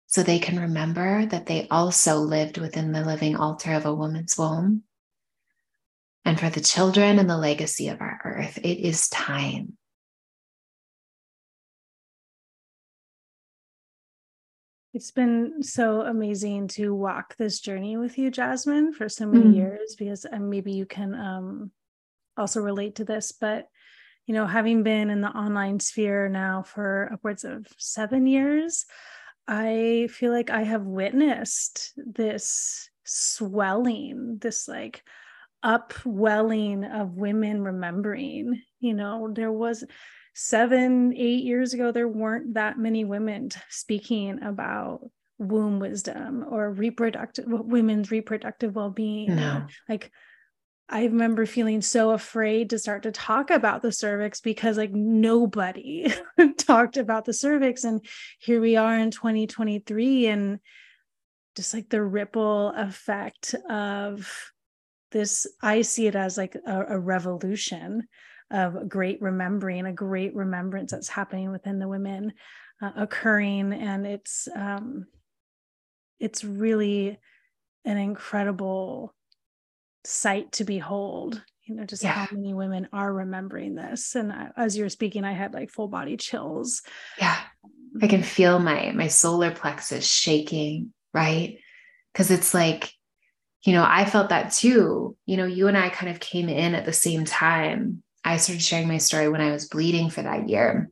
so they can remember that they also lived within the living altar of a woman's womb and for the children and the legacy of our earth. It is time. It's been so amazing to walk this journey with you, Jasmine, for so many mm. years because um, maybe you can um, also relate to this. But, you know, having been in the online sphere now for upwards of seven years, I feel like I have witnessed this swelling, this like upwelling of women remembering you know there was seven eight years ago there weren't that many women speaking about womb wisdom or reproductive women's reproductive well-being no. like I remember feeling so afraid to start to talk about the cervix because like nobody talked about the cervix and here we are in 2023 and just like the ripple effect of this i see it as like a, a revolution of great remembering a great remembrance that's happening within the women uh, occurring and it's um it's really an incredible sight to behold you know just yeah. how many women are remembering this. And I, as you were speaking i had like full body chills. Yeah. I can feel my my solar plexus shaking right? Because it's like you know i felt that too. You know you and i kind of came in at the same time. I started sharing my story when i was bleeding for that year.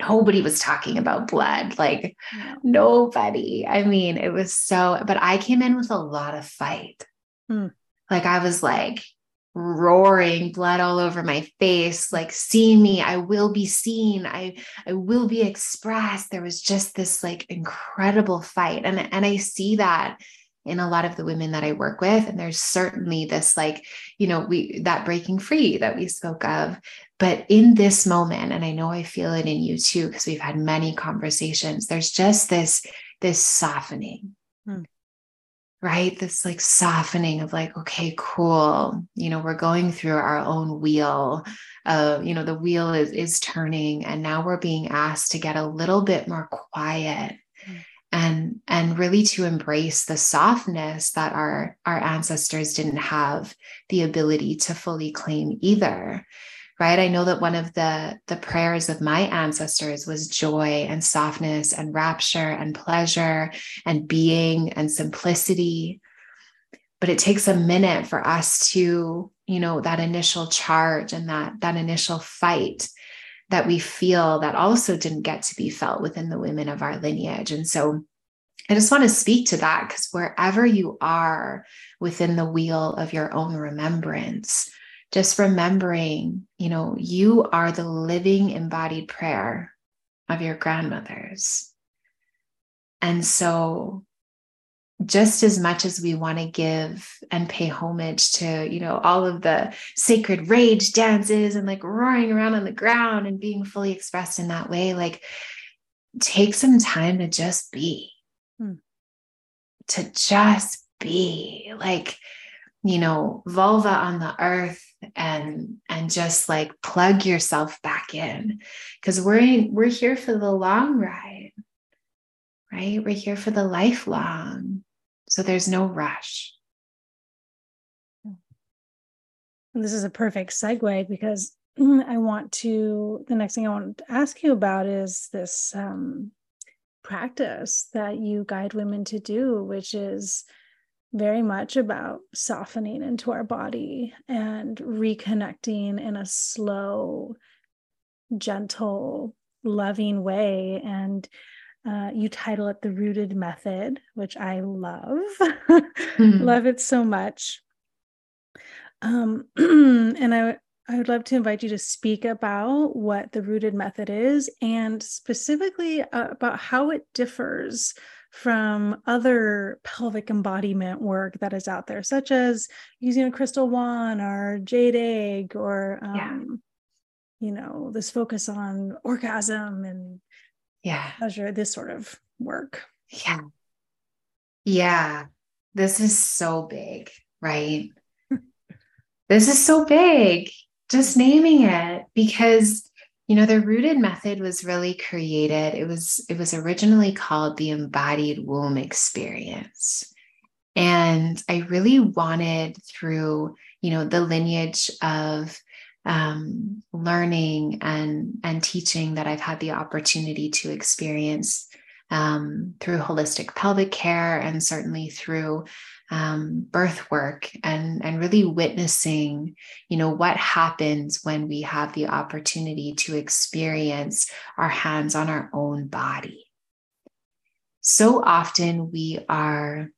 Nobody was talking about blood like nobody. I mean it was so but i came in with a lot of fight. Hmm. Like i was like roaring blood all over my face like see me i will be seen i i will be expressed. There was just this like incredible fight. And and i see that in a lot of the women that i work with. And there's certainly this like you know we that breaking free that we spoke of. But in this moment and i know i feel it in you too because we've had many conversations there's just this this softening right? This like softening of like, okay, cool. You know, we're going through our own wheel. Uh, you know, the wheel is is turning, and now we're being asked to get a little bit more quiet mm. and and really to embrace the softness that our our ancestors didn't have the ability to fully claim either right? I know that one of the the prayers of my ancestors was joy and softness and rapture and pleasure and being and simplicity. But it takes a minute for us to you know that initial charge and that that initial fight that we feel that also didn't get to be felt within the women of our lineage. And so I just want to speak to that because wherever you are within the wheel of your own remembrance, just remembering, you know, you are the living embodied prayer of your grandmothers. And so, just as much as we want to give and pay homage to, you know, all of the sacred rage dances and like roaring around on the ground and being fully expressed in that way, like take some time to just be, hmm. to just be like, you know, vulva on the earth and and just like plug yourself back in. Because we're in, we're here for the long ride right? We're here for the lifelong. So there's no rush. And this is a perfect segue because i want to the next thing i want to ask you about is this um, practice that you guide women to do which is very much about softening into our body and reconnecting in a slow, gentle, loving way. And uh, you title it the rooted method, which I love. mm-hmm. love it so much. Um, and I I would love to invite you to speak about what the rooted method is and specifically uh, about how it differs from other pelvic embodiment work that is out there, such as using a crystal wand or jade egg, or um, yeah. you know, this focus on orgasm and yeah, pleasure, this sort of work. Yeah, yeah, this is so big, right? this is so big. Just naming it because you know the rooted method was really created it was it was originally called the embodied womb experience. And i really wanted through you know the lineage of um, learning and and teaching that i've had the opportunity to experience um, through holistic pelvic care and certainly through um, birth work and and really witnessing you know what happens when we have the opportunity to experience our hands on our own body. So often we are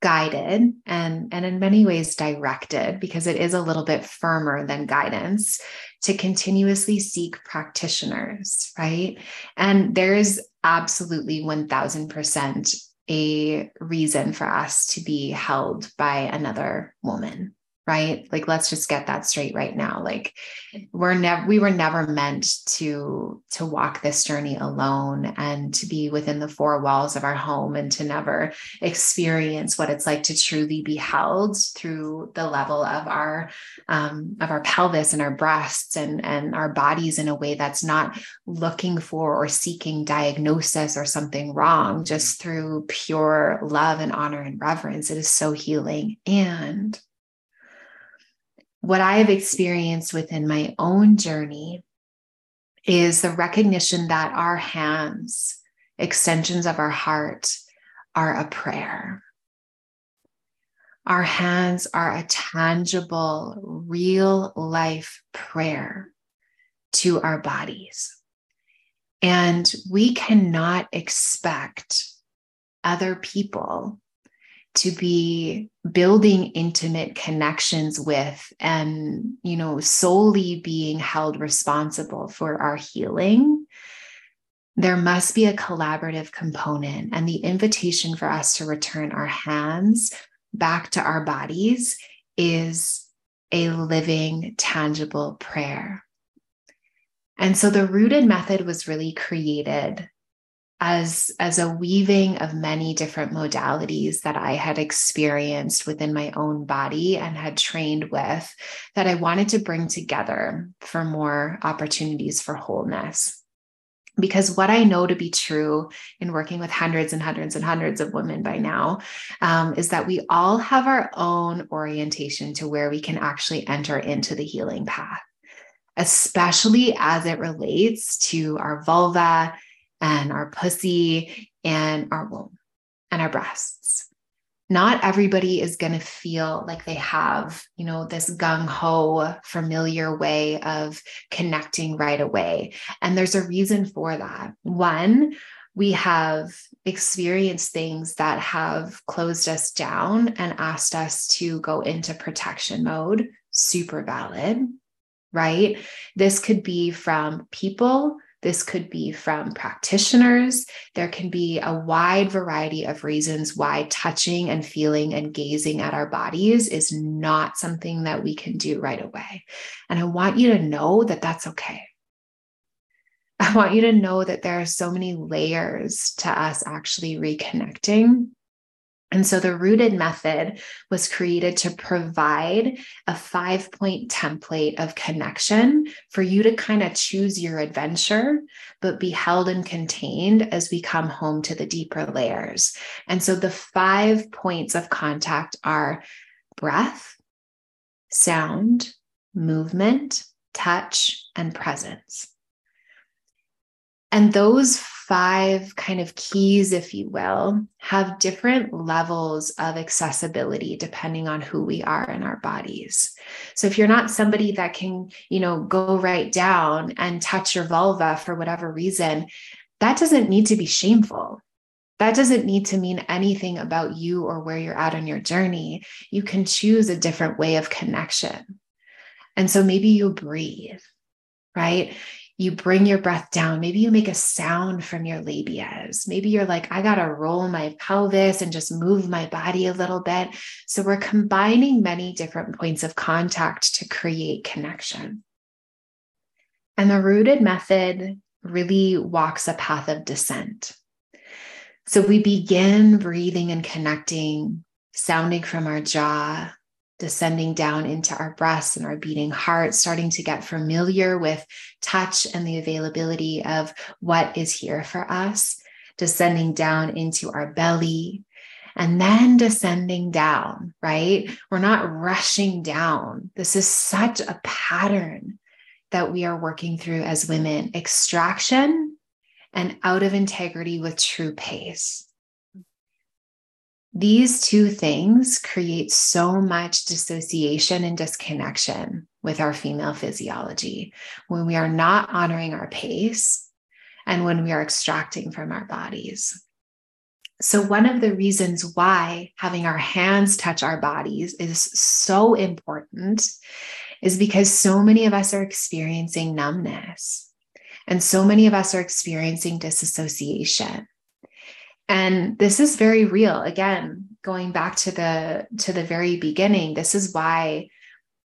guided and and in many ways directed because it is a little bit firmer than guidance to continuously seek practitioners right? And there is absolutely 1000% a reason for us to be held by another woman right? Like let's just get that straight right now. Like we're never we were never meant to to walk this journey alone and to be within the four walls of our home and to never experience what it's like to truly be held through the level of our um, of our pelvis and our breasts and and our bodies in a way that's not looking for or seeking diagnosis or something wrong just through pure love and honor and reverence it is so healing and what I have experienced within my own journey is the recognition that our hands, extensions of our heart, are a prayer. Our hands are a tangible, real life prayer to our bodies. And we cannot expect other people to be building intimate connections with and you know solely being held responsible for our healing there must be a collaborative component and the invitation for us to return our hands back to our bodies is a living tangible prayer. And so the rooted method was really created as as a weaving of many different modalities that I had experienced within my own body and had trained with that I wanted to bring together for more opportunities for wholeness. Because what I know to be true in working with hundreds and hundreds and hundreds of women by now um, is that we all have our own orientation to where we can actually enter into the healing path, especially as it relates to our vulva and our pussy and our womb and our breasts. Not everybody is going to feel like they have, you know, this gung ho, familiar way of connecting right away. And there's a reason for that. One, we have experienced things that have closed us down and asked us to go into protection mode. Super valid, right? This could be from people this could be from practitioners. There can be a wide variety of reasons why touching and feeling and gazing at our bodies is not something that we can do right away. And I want you to know that that's okay. I want you to know that there are so many layers to us actually reconnecting and so the rooted method was created to provide a five point template of connection for you to kind of choose your adventure, but be held and contained as we come home to the deeper layers. And so the five points of contact are breath, sound, movement, touch, and presence. And those five kind of keys, if you will, have different levels of accessibility depending on who we are in our bodies. So if you're not somebody that can, you know, go right down and touch your vulva for whatever reason, that doesn't need to be shameful. That doesn't need to mean anything about you or where you're at on your journey. You can choose a different way of connection. And so maybe you breathe, right? You bring your breath down. Maybe you make a sound from your labias. Maybe you're like, I got to roll my pelvis and just move my body a little bit. So we're combining many different points of contact to create connection. And the rooted method really walks a path of descent. So we begin breathing and connecting, sounding from our jaw, descending down into our breasts and our beating heart, starting to get familiar with touch and the availability of what is here for us, descending down into our belly, and then descending down, right? We're not rushing down. This is such a pattern that we are working through as women extraction and out of integrity with true pace. These two things create so much dissociation and disconnection with our female physiology when we are not honoring our pace and when we are extracting from our bodies. So, one of the reasons why having our hands touch our bodies is so important is because so many of us are experiencing numbness and so many of us are experiencing disassociation. And this is very real. Again, going back to the to the very beginning, this is why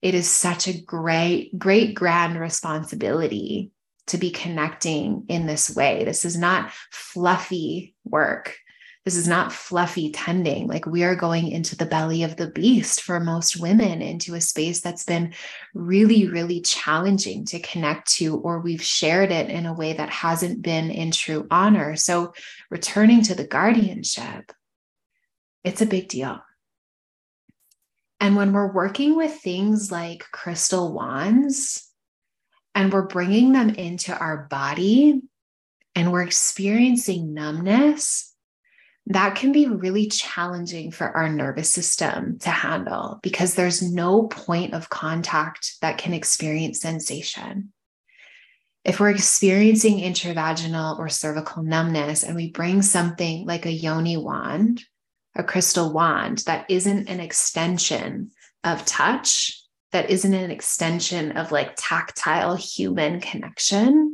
it is such a great, great, grand responsibility to be connecting in this way. This is not fluffy work. This is not fluffy tending. Like we are going into the belly of the beast for most women, into a space that's been really, really challenging to connect to, or we've shared it in a way that hasn't been in true honor. So returning to the guardianship, it's a big deal. And when we're working with things like crystal wands and we're bringing them into our body and we're experiencing numbness, that can be really challenging for our nervous system to handle because there's no point of contact that can experience sensation. If we're experiencing intravaginal or cervical numbness and we bring something like a yoni wand, a crystal wand that isn't an extension of touch, that isn't an extension of like tactile human connection,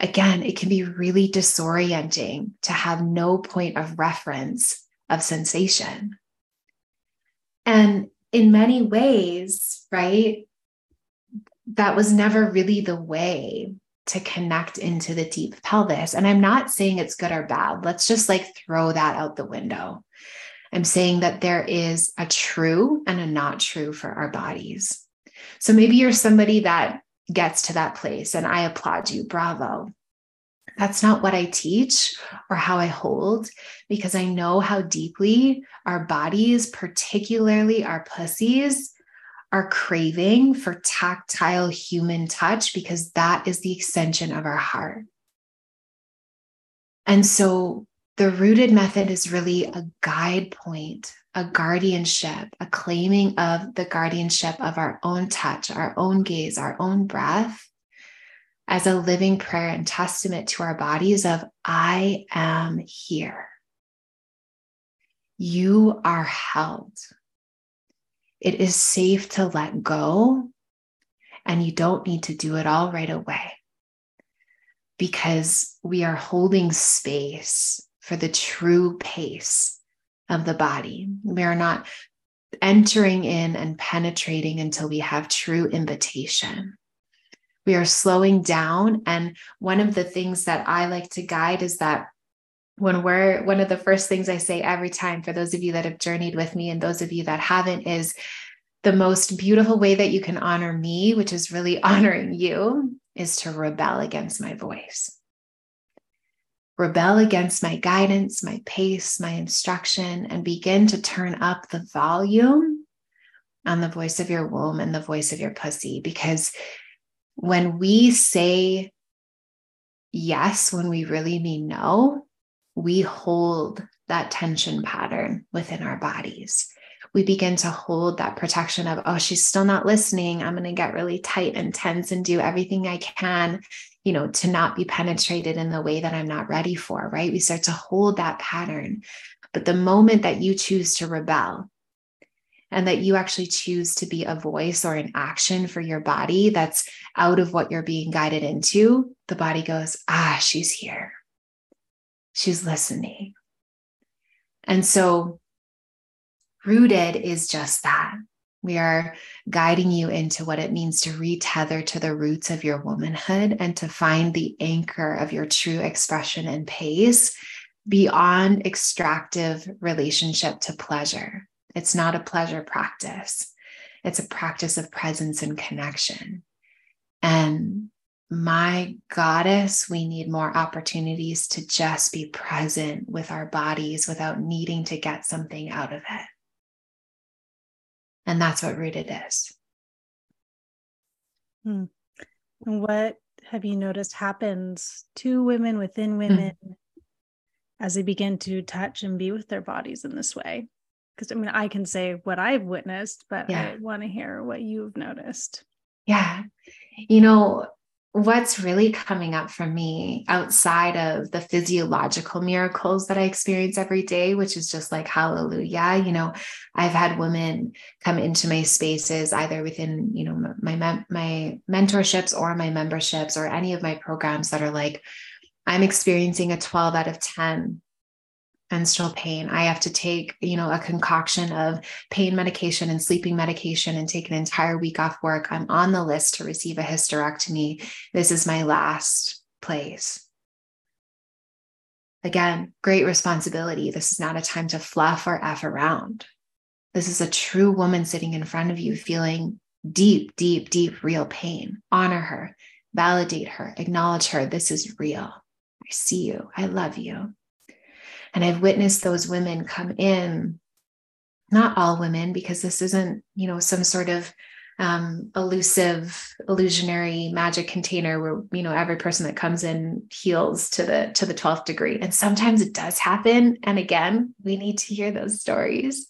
again, it can be really disorienting to have no point of reference of sensation. And in many ways, right, that was never really the way to connect into the deep pelvis. And I'm not saying it's good or bad. Let's just like throw that out the window. I'm saying that there is a true and a not true for our bodies. So maybe you're somebody that gets to that place, and I applaud you. Bravo. That's not what I teach or how I hold, because I know how deeply our bodies, particularly our pussies, are craving for tactile human touch because that is the extension of our heart. And so the rooted method is really a guide point, a guardianship, a claiming of the guardianship of our own touch, our own gaze, our own breath as a living prayer and testament to our bodies of I am here. You are held. It is safe to let go, and you don't need to do it all right away because we are holding space for the true pace of the body. We are not entering in and penetrating until we have true invitation. We are slowing down. And one of the things that I like to guide is that when we're one of the first things I say every time for those of you that have journeyed with me and those of you that haven't is the most beautiful way that you can honor me, which is really honoring you, is to rebel against my voice rebel against my guidance, my pace, my instruction, and begin to turn up the volume on the voice of your womb and the voice of your pussy. Because when we say yes, when we really mean no, we hold that tension pattern within our bodies. We begin to hold that protection of, oh, she's still not listening. I'm going to get really tight and tense and do everything I can you know, to not be penetrated in the way that I'm not ready for, right? We start to hold that pattern. But the moment that you choose to rebel, and that you actually choose to be a voice or an action for your body that's out of what you're being guided into, the body goes, ah, she's here. She's listening. And so, rooted is just that we are guiding you into what it means to retether to the roots of your womanhood and to find the anchor of your true expression and pace beyond extractive relationship to pleasure. It's not a pleasure practice, it's a practice of presence and connection. And my goddess, we need more opportunities to just be present with our bodies without needing to get something out of it. And that's what rooted is. Hmm. And what have you noticed happens to women within hmm. women mm. as they begin to touch and be with their bodies in this way? Because I mean, I can say what I've witnessed, but yeah. I want to hear what you've noticed. Yeah. You know, what's really coming up for me outside of the physiological miracles that I experience every day, which is just like hallelujah. You know, I've had women come into my spaces either within, you know, my my mentorships or my memberships or any of my programs that are like, I'm experiencing a 12 out of 10 menstrual pain. I have to take, you know, a concoction of pain medication and sleeping medication and take an entire week off work. I'm on the list to receive a hysterectomy. This is my last place. Again, great responsibility. This is not a time to fluff or F around. This is a true woman sitting in front of you feeling deep, deep, deep, real pain. Honor her, validate her, acknowledge her. This is real. I see you. I love you. And I've witnessed those women come in, not all women, because this isn't, you know, some sort of um, elusive, illusionary magic container where you know every person that comes in heals to the to the twelfth degree. And sometimes it does happen. And again, we need to hear those stories.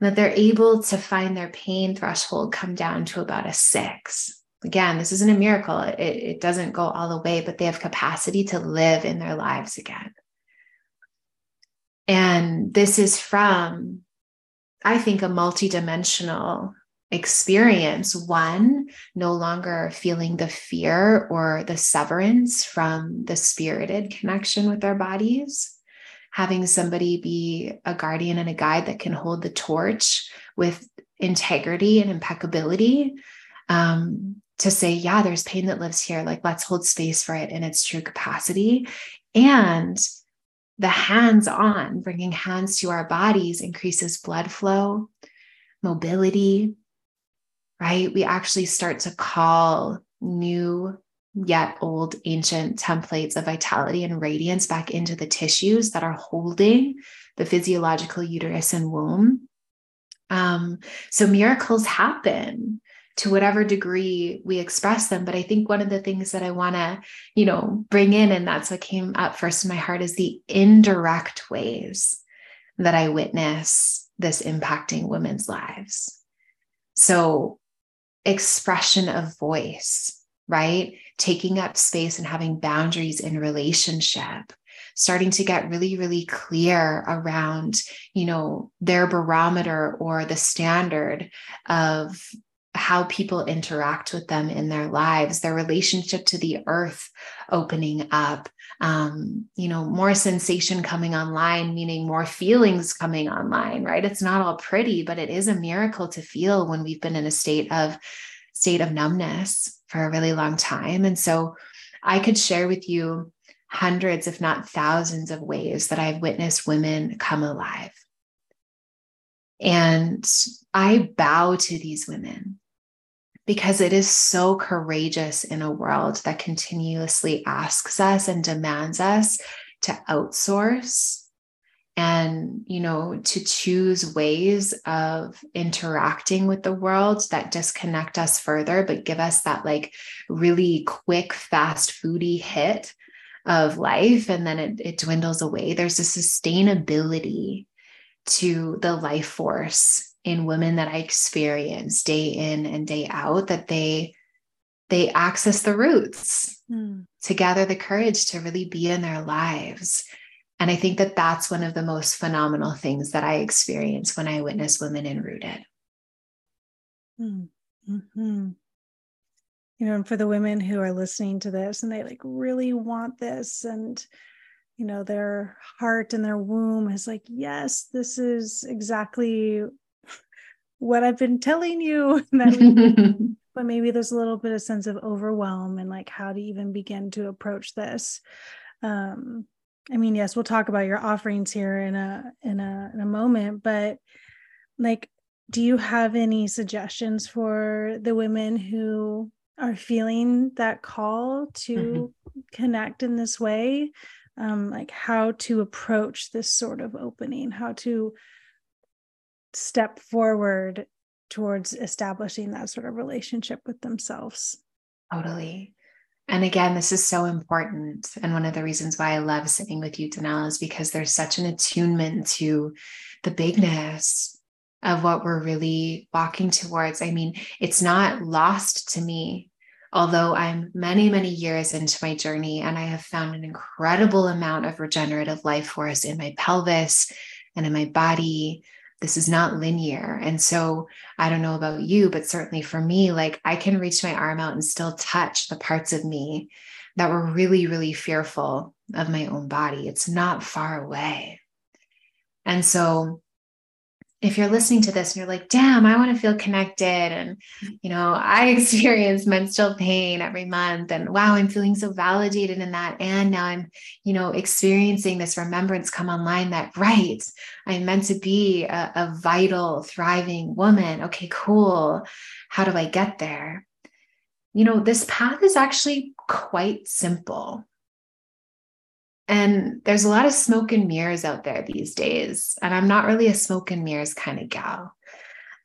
That they're able to find their pain threshold come down to about a six. Again, this isn't a miracle. It, it doesn't go all the way, but they have capacity to live in their lives again. And this is from, I think, a multidimensional experience. One, no longer feeling the fear or the severance from the spirited connection with our bodies. Having somebody be a guardian and a guide that can hold the torch with integrity and impeccability um, to say, yeah, there's pain that lives here. Like, let's hold space for it in its true capacity. And the hands on, bringing hands to our bodies increases blood flow, mobility, right? We actually start to call new yet old ancient templates of vitality and radiance back into the tissues that are holding the physiological uterus and womb. Um, so miracles happen to whatever degree we express them. But I think one of the things that I want to, you know, bring in, and that's what came up first in my heart, is the indirect ways that I witness this impacting women's lives. So, expression of voice, right? Taking up space and having boundaries in relationship starting to get really really clear around you know their barometer or the standard of how people interact with them in their lives, their relationship to the earth opening up, um, you know, more sensation coming online, meaning more feelings coming online, right? It's not all pretty, but it is a miracle to feel when we've been in a state of state of numbness for a really long time. And so I could share with you hundreds, if not thousands, of ways that I've witnessed women come alive. And I bow to these women because it is so courageous in a world that continuously asks us and demands us to outsource and you know to choose ways of interacting with the world that disconnect us further but give us that like really quick fast foodie hit of life. And then it, it dwindles away. There's a sustainability to the life force in women that I experience day in and day out that they they access the roots mm. to gather the courage to really be in their lives. And I think that that's one of the most phenomenal things that I experience when I witness women in rooted. Mm. Mm-hmm. You know, and for the women who are listening to this and they like really want this and you know their heart and their womb is like yes this is exactly what I've been telling you. but maybe there's a little bit of sense of overwhelm and like how to even begin to approach this. Um, I mean, yes, we'll talk about your offerings here in a in a in a moment, but like, do you have any suggestions for the women who are feeling that call to mm-hmm. connect in this way? Um, like how to approach this sort of opening, how to step forward towards establishing that sort of relationship with themselves. Totally. And again, this is so important. And one of the reasons why I love sitting with you, Danelle, is because there's such an attunement to the bigness of what we're really walking towards. I mean, it's not lost to me, although I'm many, many years into my journey and I have found an incredible amount of regenerative life force in my pelvis and in my body this is not linear. And so I don't know about you, but certainly for me, like I can reach my arm out and still touch the parts of me that were really, really fearful of my own body. It's not far away. And so if you're listening to this and you're like, damn, I want to feel connected. And, you know, I experience menstrual pain every month. And wow, I'm feeling so validated in that. And now I'm, you know, experiencing this remembrance come online that, right, I'm meant to be a, a vital, thriving woman. Okay, cool. How do I get there? You know, this path is actually quite simple. And there's a lot of smoke and mirrors out there these days. And I'm not really a smoke and mirrors kind of gal.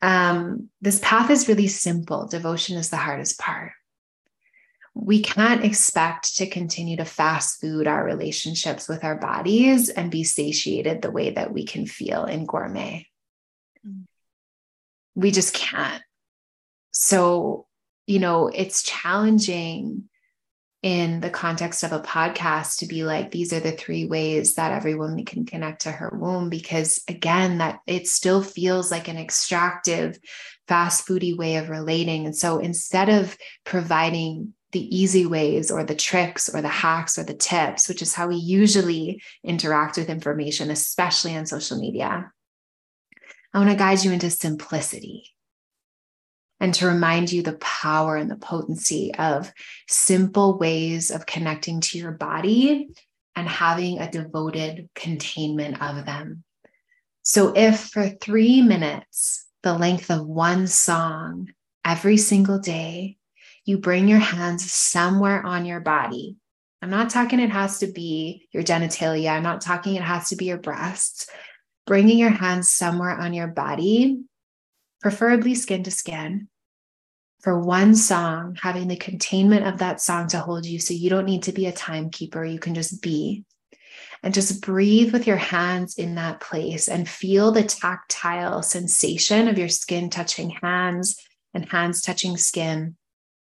Um, this path is really simple. Devotion is the hardest part. We can't expect to continue to fast food our relationships with our bodies and be satiated the way that we can feel in gourmet. Mm. We just can't. So, you know, it's challenging in the context of a podcast to be like these are the three ways that every woman can connect to her womb because again that it still feels like an extractive fast foody way of relating. And so instead of providing the easy ways or the tricks or the hacks or the tips which is how we usually interact with information especially on social media i want to guide you into simplicity and to remind you the power and the potency of simple ways of connecting to your body and having a devoted containment of them. So, if for three minutes, the length of one song every single day, you bring your hands somewhere on your body. I'm not talking it has to be your genitalia. I'm not talking it has to be your breasts. Bringing your hands somewhere on your body, preferably skin to skin, for one song, having the containment of that song to hold you. So you don't need to be a timekeeper. You can just be and just breathe with your hands in that place and feel the tactile sensation of your skin touching hands and hands touching skin.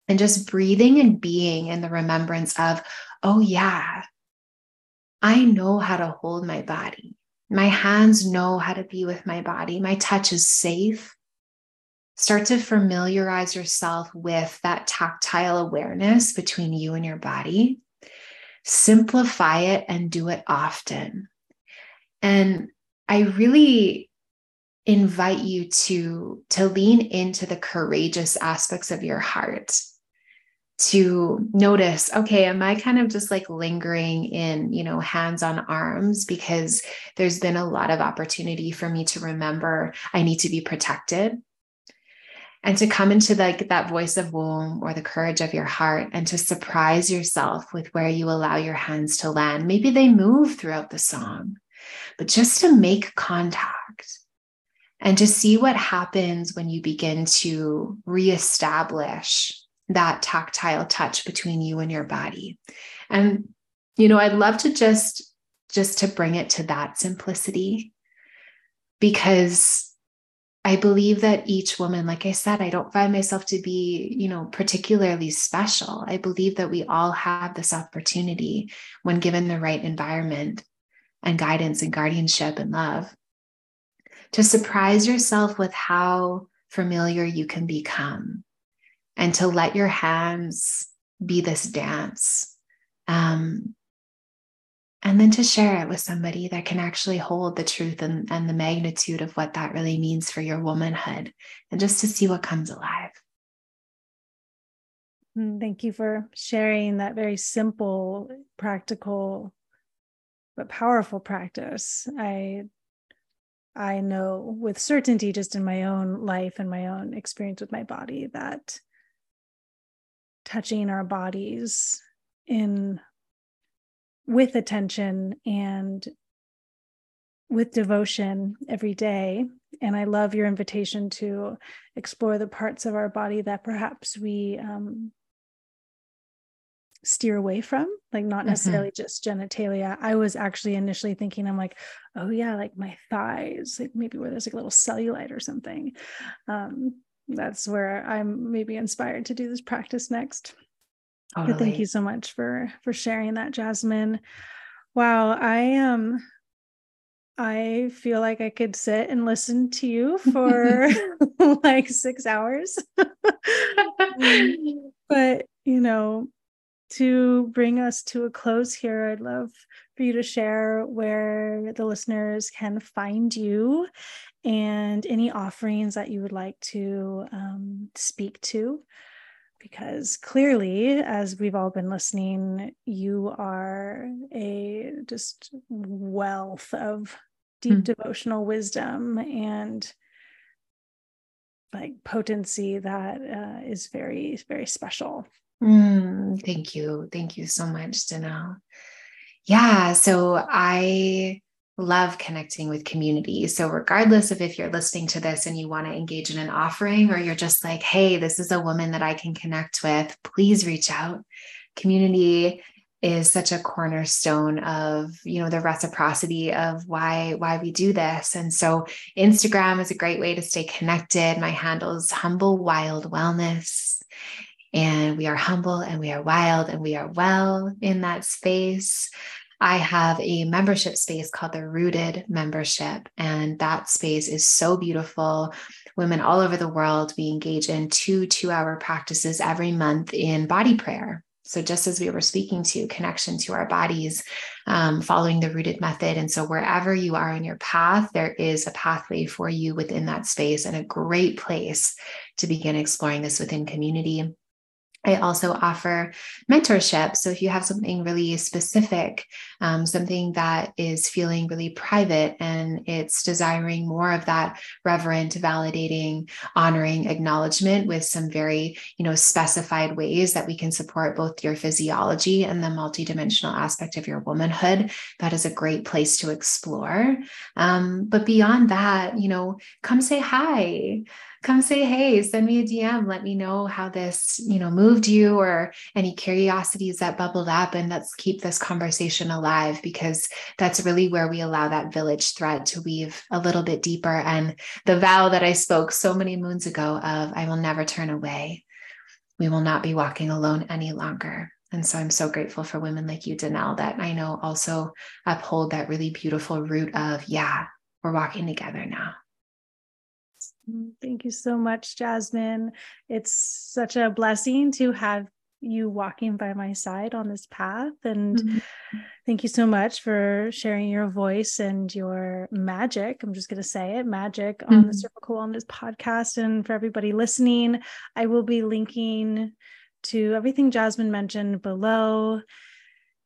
And just breathing and being in the remembrance of, oh, yeah, I know how to hold my body. My hands know how to be with my body. My touch is safe. Start to familiarize yourself with that tactile awareness between you and your body. Simplify it and do it often. And I really invite you to, to lean into the courageous aspects of your heart to notice okay am i kind of just like lingering in you know hands on arms because there's been a lot of opportunity for me to remember i need to be protected and to come into like that voice of womb or the courage of your heart and to surprise yourself with where you allow your hands to land. Maybe they move throughout the song, but just to make contact and to see what happens when you begin to reestablish that tactile touch between you and your body. And you know, I'd love to just just to bring it to that simplicity because I believe that each woman, like I said, I don't find myself to be, you know, particularly special. I believe that we all have this opportunity when given the right environment and guidance and guardianship and love to surprise yourself with how familiar you can become and to let your hands be this dance um, and then to share it with somebody that can actually hold the truth and, and the magnitude of what that really means for your womanhood and just to see what comes alive. Mm, thank you for sharing that very simple practical but powerful practice. I i know with certainty just in my own life and my own experience with my body that touching our bodies in with attention and with devotion every day. And I love your invitation to explore the parts of our body that perhaps we um, steer away from, like not mm-hmm. necessarily mm-hmm. just genitalia. I was actually initially thinking, I'm like, oh yeah, like my thighs, like maybe where there's like a little cellulite or something. Um, that's where I'm maybe inspired to do this practice next. Totally. Thank you so much for for sharing that, Jasmine. Wow, I am. Um, I feel like I could sit and listen to you for like six hours. but you know, to bring us to a close here, I'd love for you to share where the listeners can find you and any offerings that you would like to um, speak to. Because clearly, as we've all been listening, you are a just wealth of deep mm. devotional wisdom and like potency that uh, is very, very special. Mm, thank you. Thank you so much, Danelle. Yeah. So I love connecting with community. So, regardless of if you're listening to this and you want to engage in an offering, or you're just like, hey, this is a woman that I can connect with, please reach out. Community is such a cornerstone of you know the reciprocity of why why we do this and so instagram is a great way to stay connected my handle is humble wild wellness and we are humble and we are wild and we are well in that space I have a membership space called the Rooted Membership, and that space is so beautiful. Women all over the world, we engage in two two hour practices every month in body prayer. So, just as we were speaking to connection to our bodies, um, following the rooted method. And so, wherever you are in your path, there is a pathway for you within that space and a great place to begin exploring this within community. I also offer mentorship. So if you have something really specific, um, something that is feeling really private and it's desiring more of that reverent, validating, honoring acknowledgement with some very, you know, specified ways that we can support both your physiology and the multidimensional aspect of your womanhood, that is a great place to explore. Um, but beyond that, you know, come say hi come say hey send me a dm let me know how this you know moved you or any curiosities that bubbled up and let's keep this conversation alive because that's really where we allow that village thread to weave a little bit deeper. And the vow that i spoke so many moons ago of i will never turn away. We will not be walking alone any longer. And so I'm so grateful for women like you, Danelle, that I know also uphold that really beautiful root of, yeah, we're walking together now. Mm, thank you so much, Jasmine. It's such a blessing to have you walking by my side on this path. And mm-hmm. thank you so much for sharing your voice and your magic. I'm just going to say it magic mm-hmm. on the mm-hmm. Cervical Wellness podcast. And for everybody listening, I will be linking to everything Jasmine mentioned below.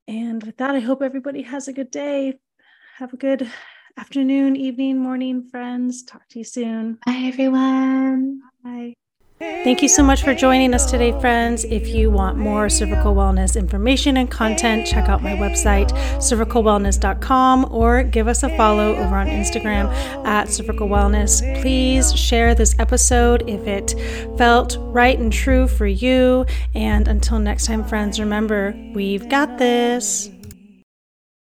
And with that, I hope everybody has a good day. Have a good afternoon, evening, morning, friends. Talk to you soon. Bye, everyone. Bye. Thank you so much for joining us today, friends. If you want more cervical wellness information and content, check out my website, cervicalwellness.com, or give us a follow over on Instagram at cervical wellness. Please share this episode if it felt right and true for you. And until next time, friends, remember, we've got this.